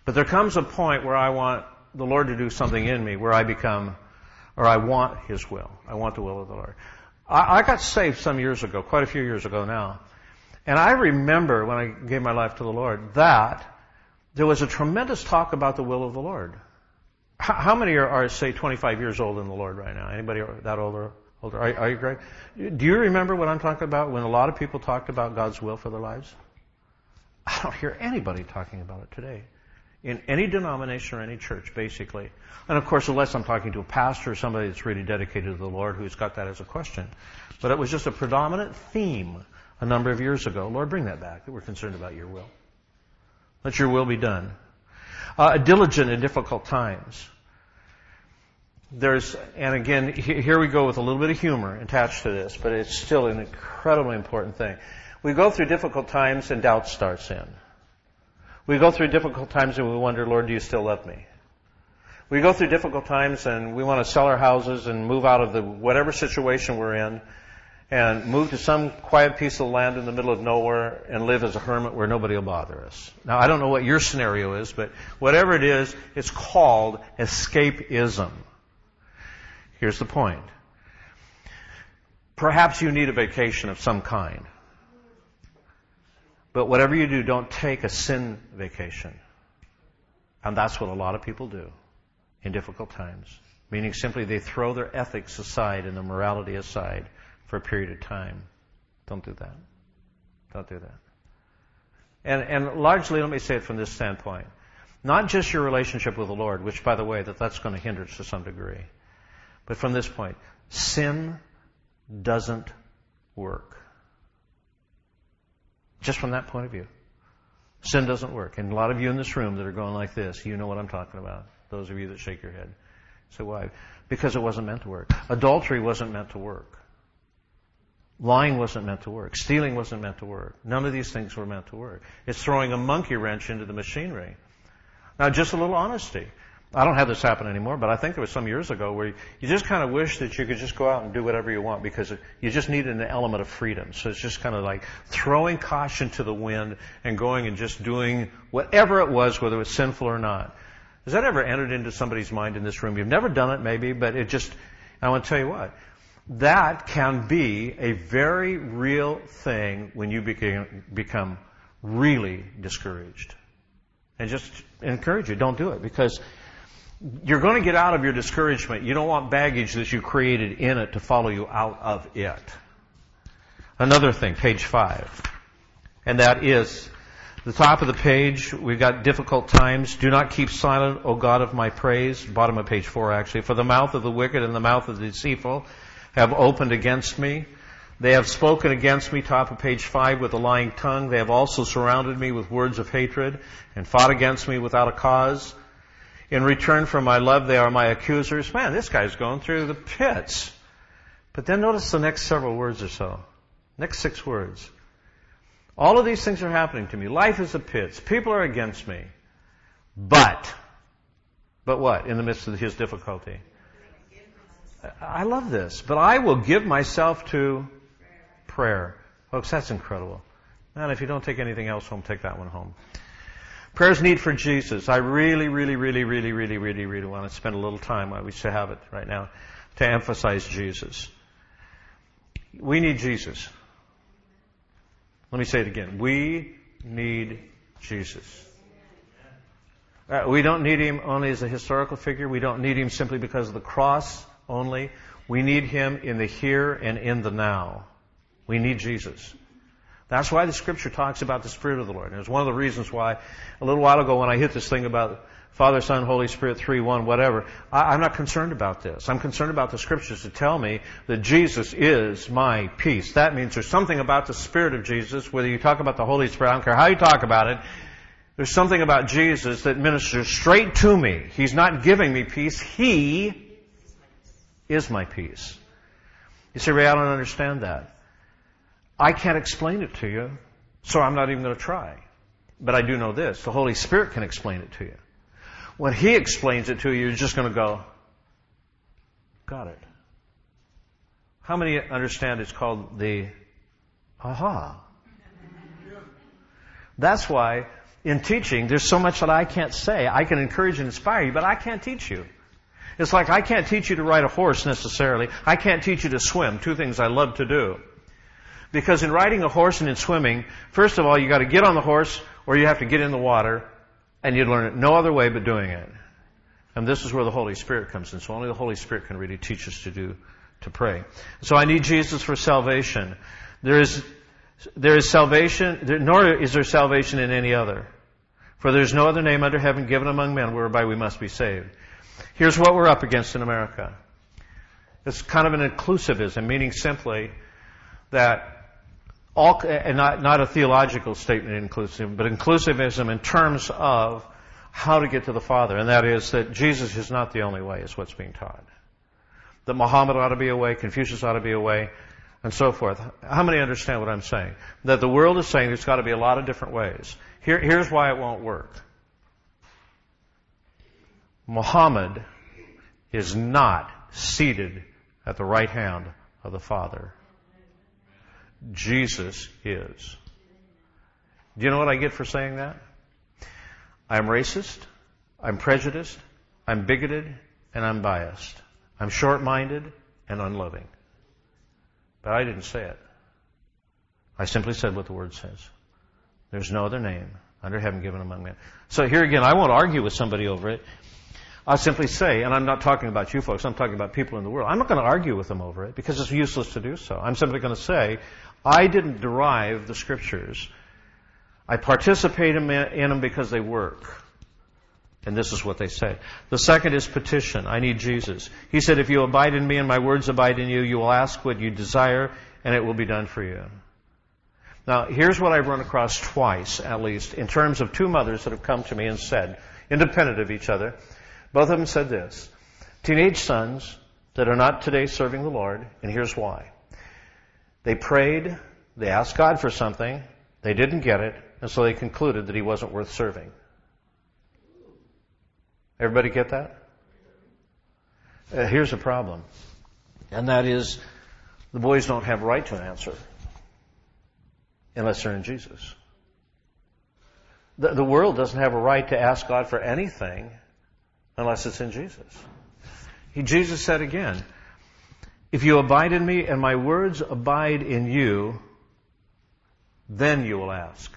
but there comes a point where I want the Lord to do something in me where I become, or I want His will. I want the will of the Lord. I, I got saved some years ago, quite a few years ago now. And I remember when I gave my life to the Lord that there was a tremendous talk about the will of the Lord. How, many are, are, say, 25 years old in the Lord right now? Anybody that older? Older? Are, are you? Do you remember what I'm talking about when a lot of people talked about God's will for their lives? I don't hear anybody talking about it today in any denomination or any church, basically. And of course, unless I'm talking to a pastor or somebody that's really dedicated to the Lord who's got that as a question. But it was just a predominant theme a number of years ago. Lord, bring that back, that we're concerned about your will. Let your will be done. Uh, diligent in difficult times. There's, and again, here we go with a little bit of humor attached to this, but it's still an incredibly important thing. We go through difficult times and doubt starts in. We go through difficult times and we wonder, Lord, do you still love me? We go through difficult times and we want to sell our houses and move out of the whatever situation we're in. And move to some quiet piece of land in the middle of nowhere and live as a hermit where nobody will bother us. Now, I don't know what your scenario is, but whatever it is, it's called escapism. Here's the point. Perhaps you need a vacation of some kind. But whatever you do, don't take a sin vacation. And that's what a lot of people do in difficult times. Meaning simply they throw their ethics aside and their morality aside for a period of time. Don't do that. Don't do that. And, and largely, let me say it from this standpoint. Not just your relationship with the Lord, which, by the way, that that's going to hinder to some degree. But from this point, sin doesn't work. Just from that point of view. Sin doesn't work. And a lot of you in this room that are going like this, you know what I'm talking about. Those of you that shake your head. So why? Because it wasn't meant to work. Adultery wasn't meant to work. Lying wasn't meant to work. Stealing wasn't meant to work. None of these things were meant to work. It's throwing a monkey wrench into the machinery. Now, just a little honesty. I don't have this happen anymore, but I think there was some years ago where you just kind of wish that you could just go out and do whatever you want because you just needed an element of freedom. So it's just kind of like throwing caution to the wind and going and just doing whatever it was, whether it was sinful or not. Has that ever entered into somebody's mind in this room? You've never done it maybe, but it just, I want to tell you what. That can be a very real thing when you become really discouraged. And just encourage you, don't do it because you're going to get out of your discouragement. You don't want baggage that you created in it to follow you out of it. Another thing, page five. And that is, the top of the page, we've got difficult times. Do not keep silent, O God of my praise. Bottom of page four, actually. For the mouth of the wicked and the mouth of the deceitful have opened against me. They have spoken against me, top of page five, with a lying tongue. They have also surrounded me with words of hatred and fought against me without a cause. In return for my love, they are my accusers. Man, this guy's going through the pits. But then notice the next several words or so. Next six words. All of these things are happening to me. Life is a pits. People are against me. But, but what? In the midst of his difficulty. I love this. But I will give myself to prayer. Folks, that's incredible. And if you don't take anything else home, take that one home. Prayer's need for Jesus. I really, really, really, really, really, really, really want to spend a little time, wish to have it right now, to emphasize Jesus. We need Jesus. Let me say it again. We need Jesus. Uh, we don't need him only as a historical figure. We don't need him simply because of the cross only. We need him in the here and in the now. We need Jesus. That's why the scripture talks about the Spirit of the Lord. And it's one of the reasons why a little while ago when I hit this thing about Father, Son, Holy Spirit, three, one, whatever, I, am not concerned about this. I'm concerned about the scriptures to tell me that Jesus is my peace. That means there's something about the Spirit of Jesus, whether you talk about the Holy Spirit, I don't care how you talk about it, there's something about Jesus that ministers straight to me. He's not giving me peace. He is my peace. You say, Ray, I don't understand that. I can't explain it to you, so I'm not even going to try. But I do know this. The Holy Spirit can explain it to you. When He explains it to you, you're just going to go, got it. How many understand it's called the aha? That's why in teaching, there's so much that I can't say. I can encourage and inspire you, but I can't teach you. It's like I can't teach you to ride a horse necessarily. I can't teach you to swim, two things I love to do. Because in riding a horse and in swimming, first of all, you got to get on the horse or you have to get in the water and you learn it no other way but doing it. And this is where the Holy Spirit comes in. So only the Holy Spirit can really teach us to do, to pray. So I need Jesus for salvation. There is, there is salvation, there, nor is there salvation in any other. For there is no other name under heaven given among men whereby we must be saved. Here's what we're up against in America. It's kind of an inclusivism, meaning simply that all, and not, not a theological statement inclusive, but inclusivism in terms of how to get to the Father, and that is that Jesus is not the only way, is what's being taught. That Muhammad ought to be a way, Confucius ought to be a way, and so forth. How many understand what I'm saying? That the world is saying there's got to be a lot of different ways. Here, here's why it won't work. Muhammad is not seated at the right hand of the Father. Jesus is. Do you know what I get for saying that? I'm racist, I'm prejudiced, I'm bigoted, and I'm biased. I'm short-minded and unloving. But I didn't say it. I simply said what the Word says. There's no other name under heaven given among men. So here again, I won't argue with somebody over it. I'll simply say, and I'm not talking about you folks, I'm talking about people in the world. I'm not going to argue with them over it because it's useless to do so. I'm simply going to say, I didn't derive the scriptures. I participate in them because they work. And this is what they say. The second is petition. I need Jesus. He said, if you abide in me and my words abide in you, you will ask what you desire and it will be done for you. Now, here's what I've run across twice, at least, in terms of two mothers that have come to me and said, independent of each other, both of them said this. Teenage sons that are not today serving the Lord, and here's why. They prayed, they asked God for something, they didn't get it, and so they concluded that He wasn't worth serving. Everybody get that? Uh, here's a problem, and that is the boys don't have a right to an answer unless they're in Jesus. The, the world doesn't have a right to ask God for anything unless it's in Jesus. He, Jesus said again, if you abide in me and my words abide in you, then you will ask.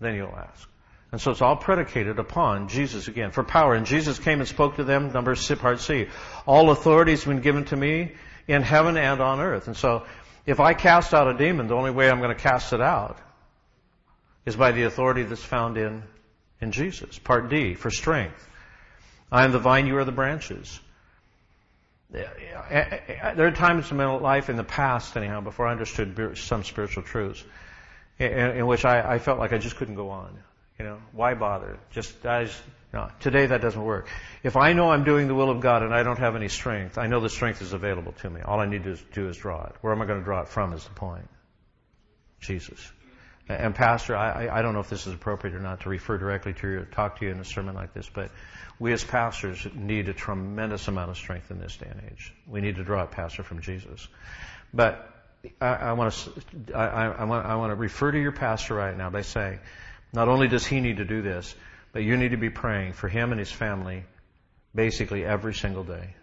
Then you'll ask. And so it's all predicated upon Jesus again for power. And Jesus came and spoke to them, number part C. All authority has been given to me in heaven and on earth. And so if I cast out a demon, the only way I'm going to cast it out is by the authority that's found in, in Jesus. Part D, for strength. I am the vine, you are the branches. There are times in my life in the past, anyhow, before I understood some spiritual truths, in, which I, felt like I just couldn't go on. You know, why bother? Just, I no. Today that doesn't work. If I know I'm doing the will of God and I don't have any strength, I know the strength is available to me. All I need to do is draw it. Where am I going to draw it from is the point. Jesus. And Pastor, I, I don't know if this is appropriate or not to refer directly to you, talk to you in a sermon like this, but we as pastors need a tremendous amount of strength in this day and age. We need to draw a Pastor, from Jesus. But I, I want to, I, I, want, I want to refer to your pastor right now by saying, not only does he need to do this, but you need to be praying for him and his family basically every single day.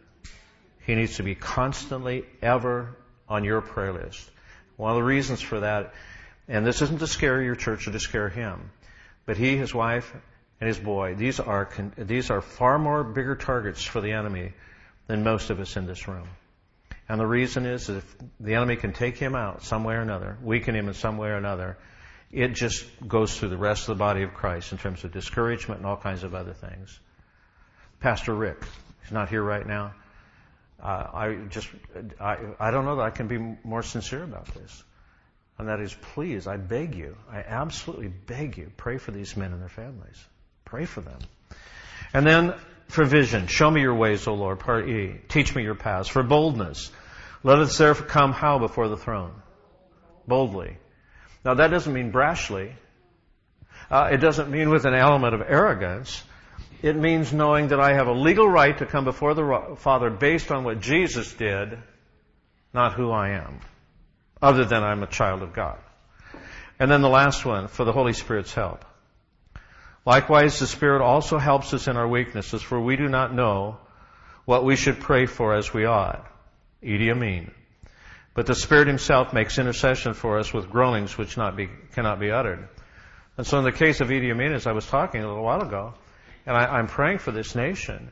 He needs to be constantly, ever on your prayer list. One of the reasons for that and this isn't to scare your church or to scare him. But he, his wife, and his boy, these are, these are far more bigger targets for the enemy than most of us in this room. And the reason is that if the enemy can take him out some way or another, weaken him in some way or another, it just goes through the rest of the body of Christ in terms of discouragement and all kinds of other things. Pastor Rick, he's not here right now. Uh, I just, I, I don't know that I can be more sincere about this. And that is, please, I beg you, I absolutely beg you, pray for these men and their families. Pray for them. And then for vision, show me your ways, O Lord, part E. Teach me your paths. For boldness, let us therefore come how before the throne? Boldly. Now that doesn't mean brashly. Uh, it doesn't mean with an element of arrogance. It means knowing that I have a legal right to come before the Father based on what Jesus did, not who I am other than I'm a child of God. And then the last one, for the Holy Spirit's help. Likewise, the Spirit also helps us in our weaknesses, for we do not know what we should pray for as we ought. Idi Amin. But the Spirit Himself makes intercession for us with groanings which be, cannot be uttered. And so in the case of Idi Amin, as I was talking a little while ago, and I, am praying for this nation,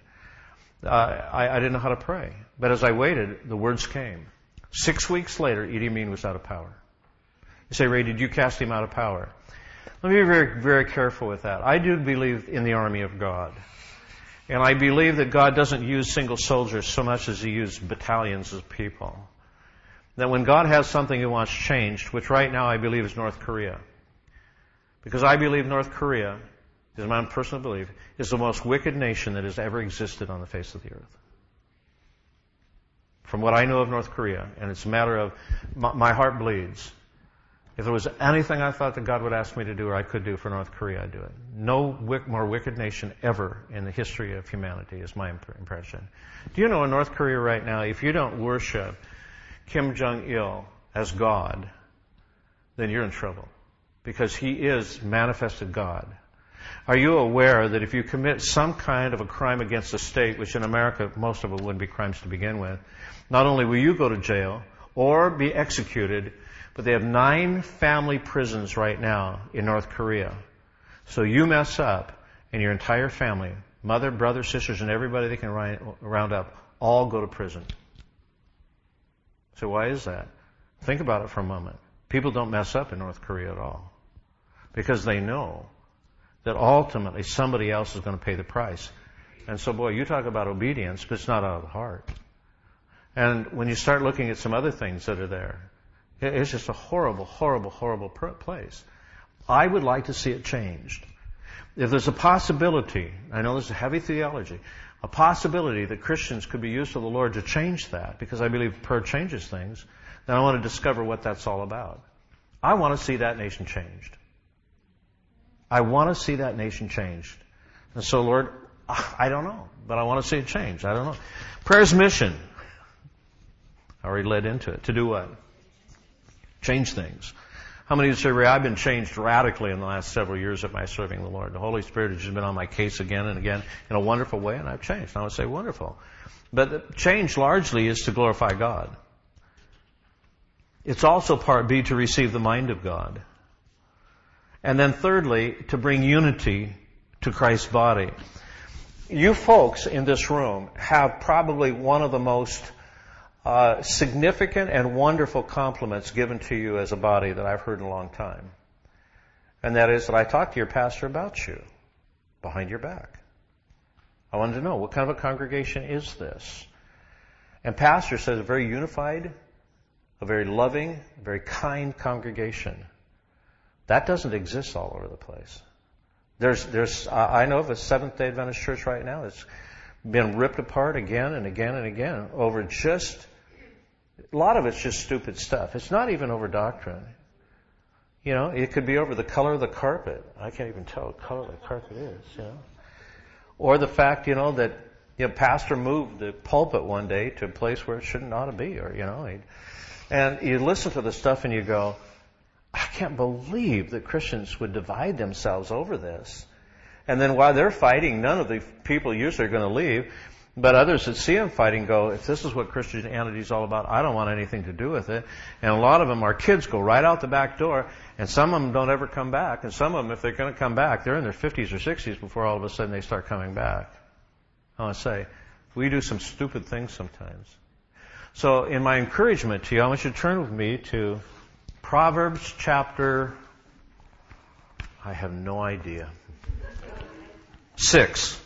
uh, I, I didn't know how to pray. But as I waited, the words came. Six weeks later, Idi Amin was out of power. You say, Ray, did you cast him out of power? Let me be very, very careful with that. I do believe in the army of God. And I believe that God doesn't use single soldiers so much as He uses battalions of people. That when God has something He wants changed, which right now I believe is North Korea, because I believe North Korea, is my own personal belief, is the most wicked nation that has ever existed on the face of the earth from what I know of North Korea, and it's a matter of my, my heart bleeds. If there was anything I thought that God would ask me to do or I could do for North Korea, I'd do it. No wick, more wicked nation ever in the history of humanity is my imp- impression. Do you know in North Korea right now, if you don't worship Kim Jong Il as God, then you're in trouble. Because He is manifested God. Are you aware that if you commit some kind of a crime against the state, which in America most of it wouldn't be crimes to begin with, not only will you go to jail or be executed, but they have nine family prisons right now in North Korea. So you mess up and your entire family, mother, brother, sisters, and everybody they can round up, all go to prison. So why is that? Think about it for a moment. People don't mess up in North Korea at all. Because they know that ultimately somebody else is going to pay the price. And so, boy, you talk about obedience, but it's not out of the heart. And when you start looking at some other things that are there, it's just a horrible, horrible, horrible place. I would like to see it changed. If there's a possibility, I know this is heavy theology, a possibility that Christians could be used to the Lord to change that, because I believe prayer changes things, then I want to discover what that's all about. I want to see that nation changed. I want to see that nation changed. And so, Lord, I don't know, but I want to see it change. I don't know. Prayer's mission. Already led into it. To do what? Change things. How many of you say, I've been changed radically in the last several years of my serving the Lord. The Holy Spirit has just been on my case again and again in a wonderful way, and I've changed. And I would say wonderful. But change largely is to glorify God. It's also part B to receive the mind of God. And then thirdly, to bring unity to Christ's body. You folks in this room have probably one of the most uh, significant and wonderful compliments given to you as a body that I've heard in a long time. And that is that I talked to your pastor about you behind your back. I wanted to know what kind of a congregation is this? And pastor says a very unified, a very loving, very kind congregation. That doesn't exist all over the place. There's, there's, I know of a Seventh day Adventist church right now that's been ripped apart again and again and again over just, a lot of it's just stupid stuff. It's not even over doctrine. You know, it could be over the color of the carpet. I can't even tell what color the carpet is, you know. Or the fact, you know, that, you know, pastor moved the pulpit one day to a place where it shouldn't ought to be, or, you know, and you listen to the stuff and you go, I can't believe that Christians would divide themselves over this. And then while they're fighting, none of the people usually are going to leave. But others that see them fighting go, if this is what Christianity is all about, I don't want anything to do with it. And a lot of them, our kids go right out the back door, and some of them don't ever come back. And some of them, if they're going to come back, they're in their 50s or 60s before all of a sudden they start coming back. I want to say, we do some stupid things sometimes. So in my encouragement to you, I want you to turn with me to Proverbs chapter, I have no idea. Six.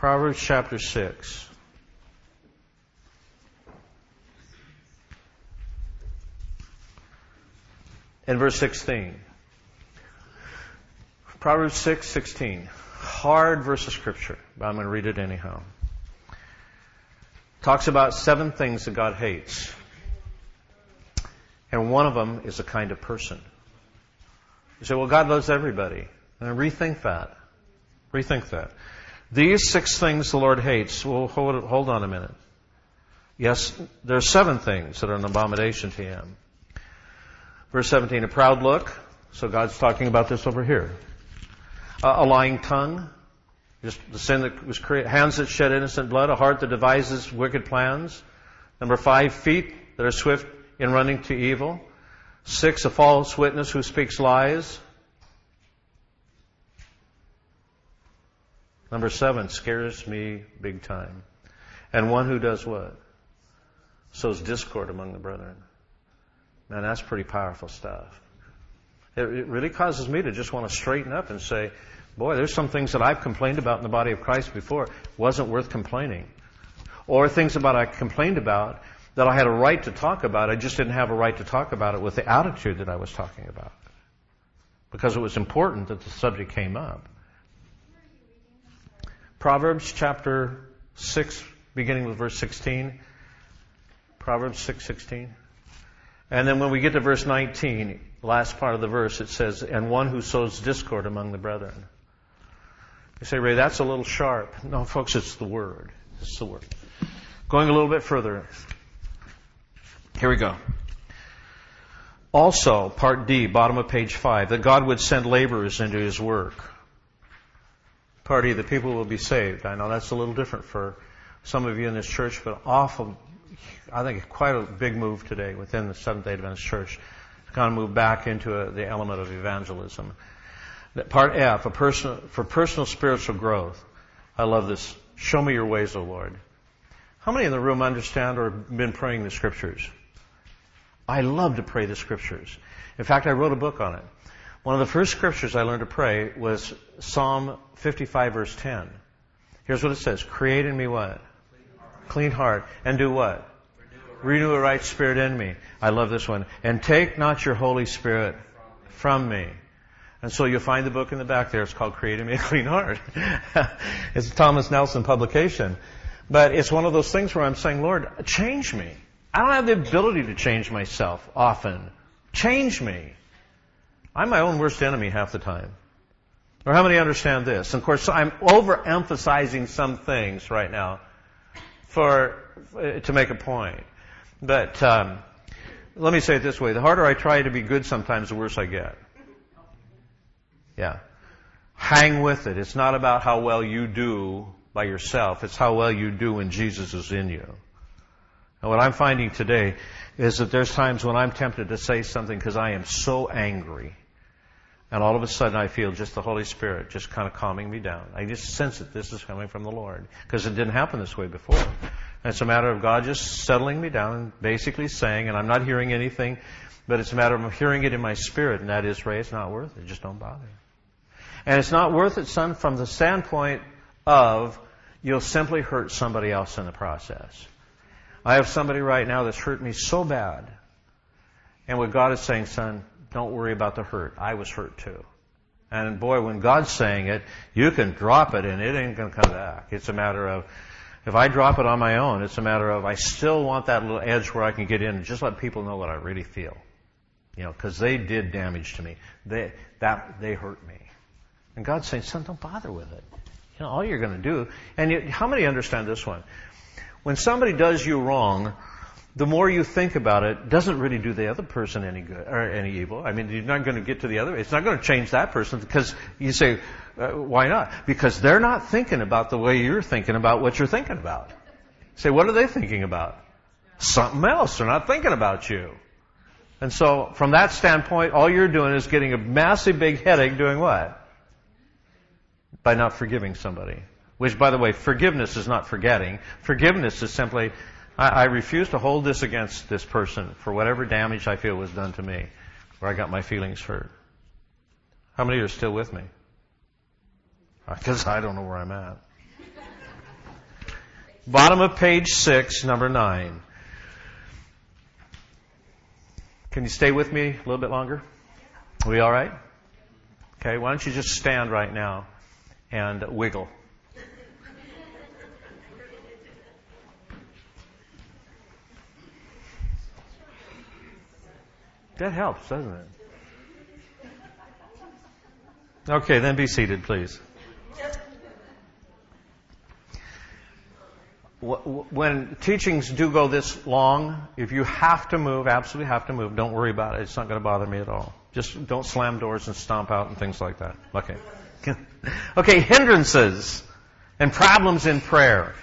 Proverbs chapter 6. And verse 16. Proverbs 6, 16. Hard verse of scripture, but I'm going to read it anyhow. Talks about seven things that God hates. And one of them is a kind of person. You say, well, God loves everybody. And rethink that. Rethink that. These six things the Lord hates. Well, hold, hold on a minute. Yes, there are seven things that are an abomination to Him. Verse 17, a proud look. So God's talking about this over here. Uh, a lying tongue. Just the sin that was created. Hands that shed innocent blood. A heart that devises wicked plans. Number five, feet that are swift in running to evil. Six, a false witness who speaks lies. Number seven, scares me big time. And one who does what? Sows discord among the brethren. Man, that's pretty powerful stuff. It, it really causes me to just want to straighten up and say, boy, there's some things that I've complained about in the body of Christ before. Wasn't worth complaining. Or things about I complained about that I had a right to talk about. I just didn't have a right to talk about it with the attitude that I was talking about. Because it was important that the subject came up. Proverbs chapter 6, beginning with verse 16. Proverbs 6:16. and then when we get to verse 19, last part of the verse, it says, "And one who sows discord among the brethren." You say, Ray, that's a little sharp. No, folks, it's the word. It's the word. Going a little bit further, here we go. Also, part D, bottom of page 5, that God would send laborers into his work. Part E, the people will be saved. I know that's a little different for some of you in this church, but awful, I think quite a big move today within the Seventh-day Adventist Church. to kind of move back into a, the element of evangelism. Part F, personal, for personal spiritual growth. I love this. Show me your ways, O Lord. How many in the room understand or have been praying the scriptures? I love to pray the scriptures. In fact, I wrote a book on it. One of the first scriptures I learned to pray was Psalm 55 verse 10. Here's what it says. Create in me what? Clean heart. And do what? Renew a right spirit in me. I love this one. And take not your Holy Spirit from me. And so you'll find the book in the back there. It's called Create in Me a Clean Heart. it's a Thomas Nelson publication. But it's one of those things where I'm saying, Lord, change me. I don't have the ability to change myself often. Change me. I'm my own worst enemy half the time. Or how many understand this? And of course, I'm overemphasizing some things right now for to make a point. But um, let me say it this way: the harder I try to be good, sometimes the worse I get. Yeah. Hang with it. It's not about how well you do by yourself. It's how well you do when Jesus is in you. And what I'm finding today is that there's times when I'm tempted to say something because I am so angry. And all of a sudden I feel just the Holy Spirit just kind of calming me down. I just sense that this is coming from the Lord. Because it didn't happen this way before. And it's a matter of God just settling me down and basically saying, and I'm not hearing anything, but it's a matter of hearing it in my spirit, and that is, Ray, it's not worth it. Just don't bother. And it's not worth it, son, from the standpoint of you'll simply hurt somebody else in the process. I have somebody right now that's hurt me so bad. And what God is saying, son, don't worry about the hurt. I was hurt too. And boy, when God's saying it, you can drop it and it ain't going to come back. It's a matter of, if I drop it on my own, it's a matter of I still want that little edge where I can get in and just let people know what I really feel. You know, because they did damage to me. They, that, they hurt me. And God's saying, son, don't bother with it. You know, all you're going to do, and you, how many understand this one? When somebody does you wrong, the more you think about it, doesn't really do the other person any good or any evil. I mean, you're not going to get to the other. It's not going to change that person because you say, uh, why not? Because they're not thinking about the way you're thinking about what you're thinking about. say, what are they thinking about? Something else. They're not thinking about you. And so, from that standpoint, all you're doing is getting a massive big headache doing what? by not forgiving somebody. Which, by the way, forgiveness is not forgetting. Forgiveness is simply, I, I, refuse to hold this against this person for whatever damage I feel was done to me, where I got my feelings hurt. How many are still with me? Because I don't know where I'm at. Bottom of page six, number nine. Can you stay with me a little bit longer? Are we all right? Okay, why don't you just stand right now? and wiggle. That helps, doesn't it? Okay, then be seated, please. When teachings do go this long, if you have to move, absolutely have to move, don't worry about it. It's not going to bother me at all. Just don't slam doors and stomp out and things like that. Okay. okay, hindrances and problems in prayer.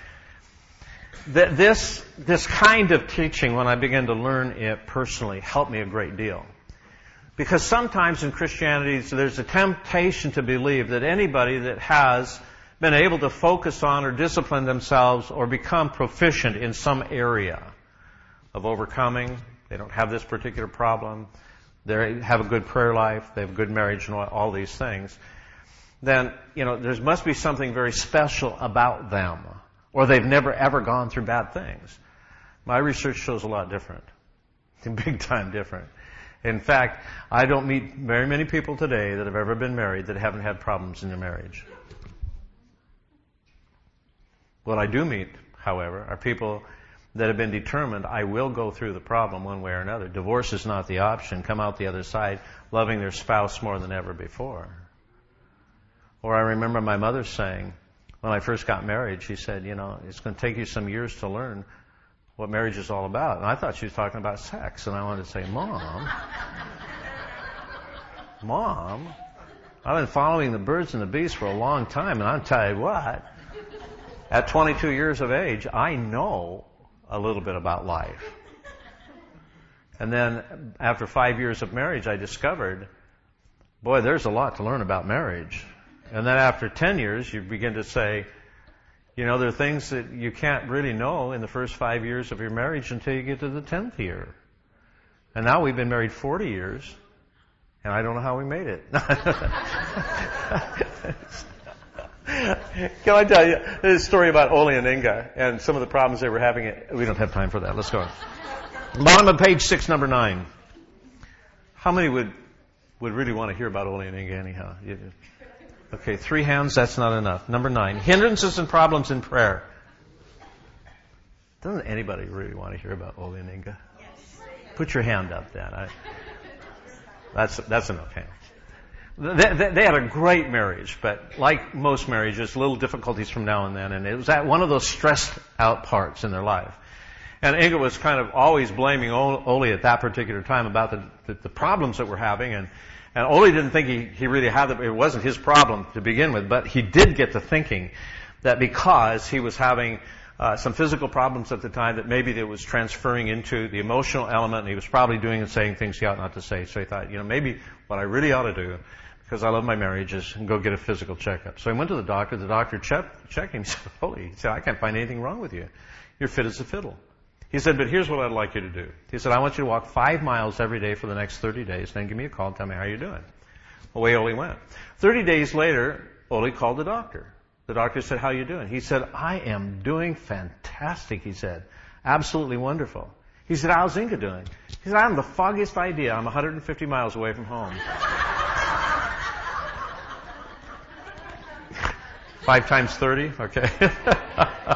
This, this kind of teaching, when I began to learn it personally, helped me a great deal. Because sometimes in Christianity, there's a temptation to believe that anybody that has been able to focus on or discipline themselves or become proficient in some area of overcoming, they don't have this particular problem, they have a good prayer life, they have good marriage and all these things, then, you know, there must be something very special about them. Or they've never ever gone through bad things. My research shows a lot different. Big time different. In fact, I don't meet very many people today that have ever been married that haven't had problems in their marriage. What I do meet, however, are people that have been determined I will go through the problem one way or another. Divorce is not the option. Come out the other side loving their spouse more than ever before. Or I remember my mother saying, when I first got married, she said, you know, it's going to take you some years to learn what marriage is all about. And I thought she was talking about sex. And I wanted to say, Mom, Mom, I've been following the birds and the bees for a long time. And I'll tell you what, at 22 years of age, I know a little bit about life. And then after five years of marriage, I discovered, boy, there's a lot to learn about marriage. And then after 10 years, you begin to say, you know, there are things that you can't really know in the first five years of your marriage until you get to the 10th year. And now we've been married 40 years, and I don't know how we made it. Can I tell you a story about Oli and Inga and some of the problems they were having? We don't have time for that. Let's go. Bottom of page six, number nine. How many would would really want to hear about Oli and Inga anyhow? Okay, three hands, that's not enough. Number nine, hindrances and problems in prayer. Doesn't anybody really want to hear about Oli and Inga? Yes. Put your hand up then. I, that's, that's enough hands. They, they, they, had a great marriage, but like most marriages, little difficulties from now and then, and it was at one of those stressed out parts in their life. And Inga was kind of always blaming Oli at that particular time about the, the, the problems that we're having, and and Oli didn't think he, he really had it. It wasn't his problem to begin with, but he did get to thinking that because he was having uh, some physical problems at the time, that maybe it was transferring into the emotional element, and he was probably doing and saying things he ought not to say. So he thought, you know, maybe what I really ought to do, because I love my marriage, is go get a physical checkup. So he went to the doctor. The doctor checked, checked him. He said, Oli, he said, I can't find anything wrong with you. You're fit as a fiddle. He said, but here's what I'd like you to do. He said, I want you to walk five miles every day for the next 30 days, then give me a call and tell me how you're doing. Away Oli went. 30 days later, Oli called the doctor. The doctor said, how are you doing? He said, I am doing fantastic, he said. Absolutely wonderful. He said, how's Inga doing? He said, I have the foggiest idea. I'm 150 miles away from home. Five times 30? Okay.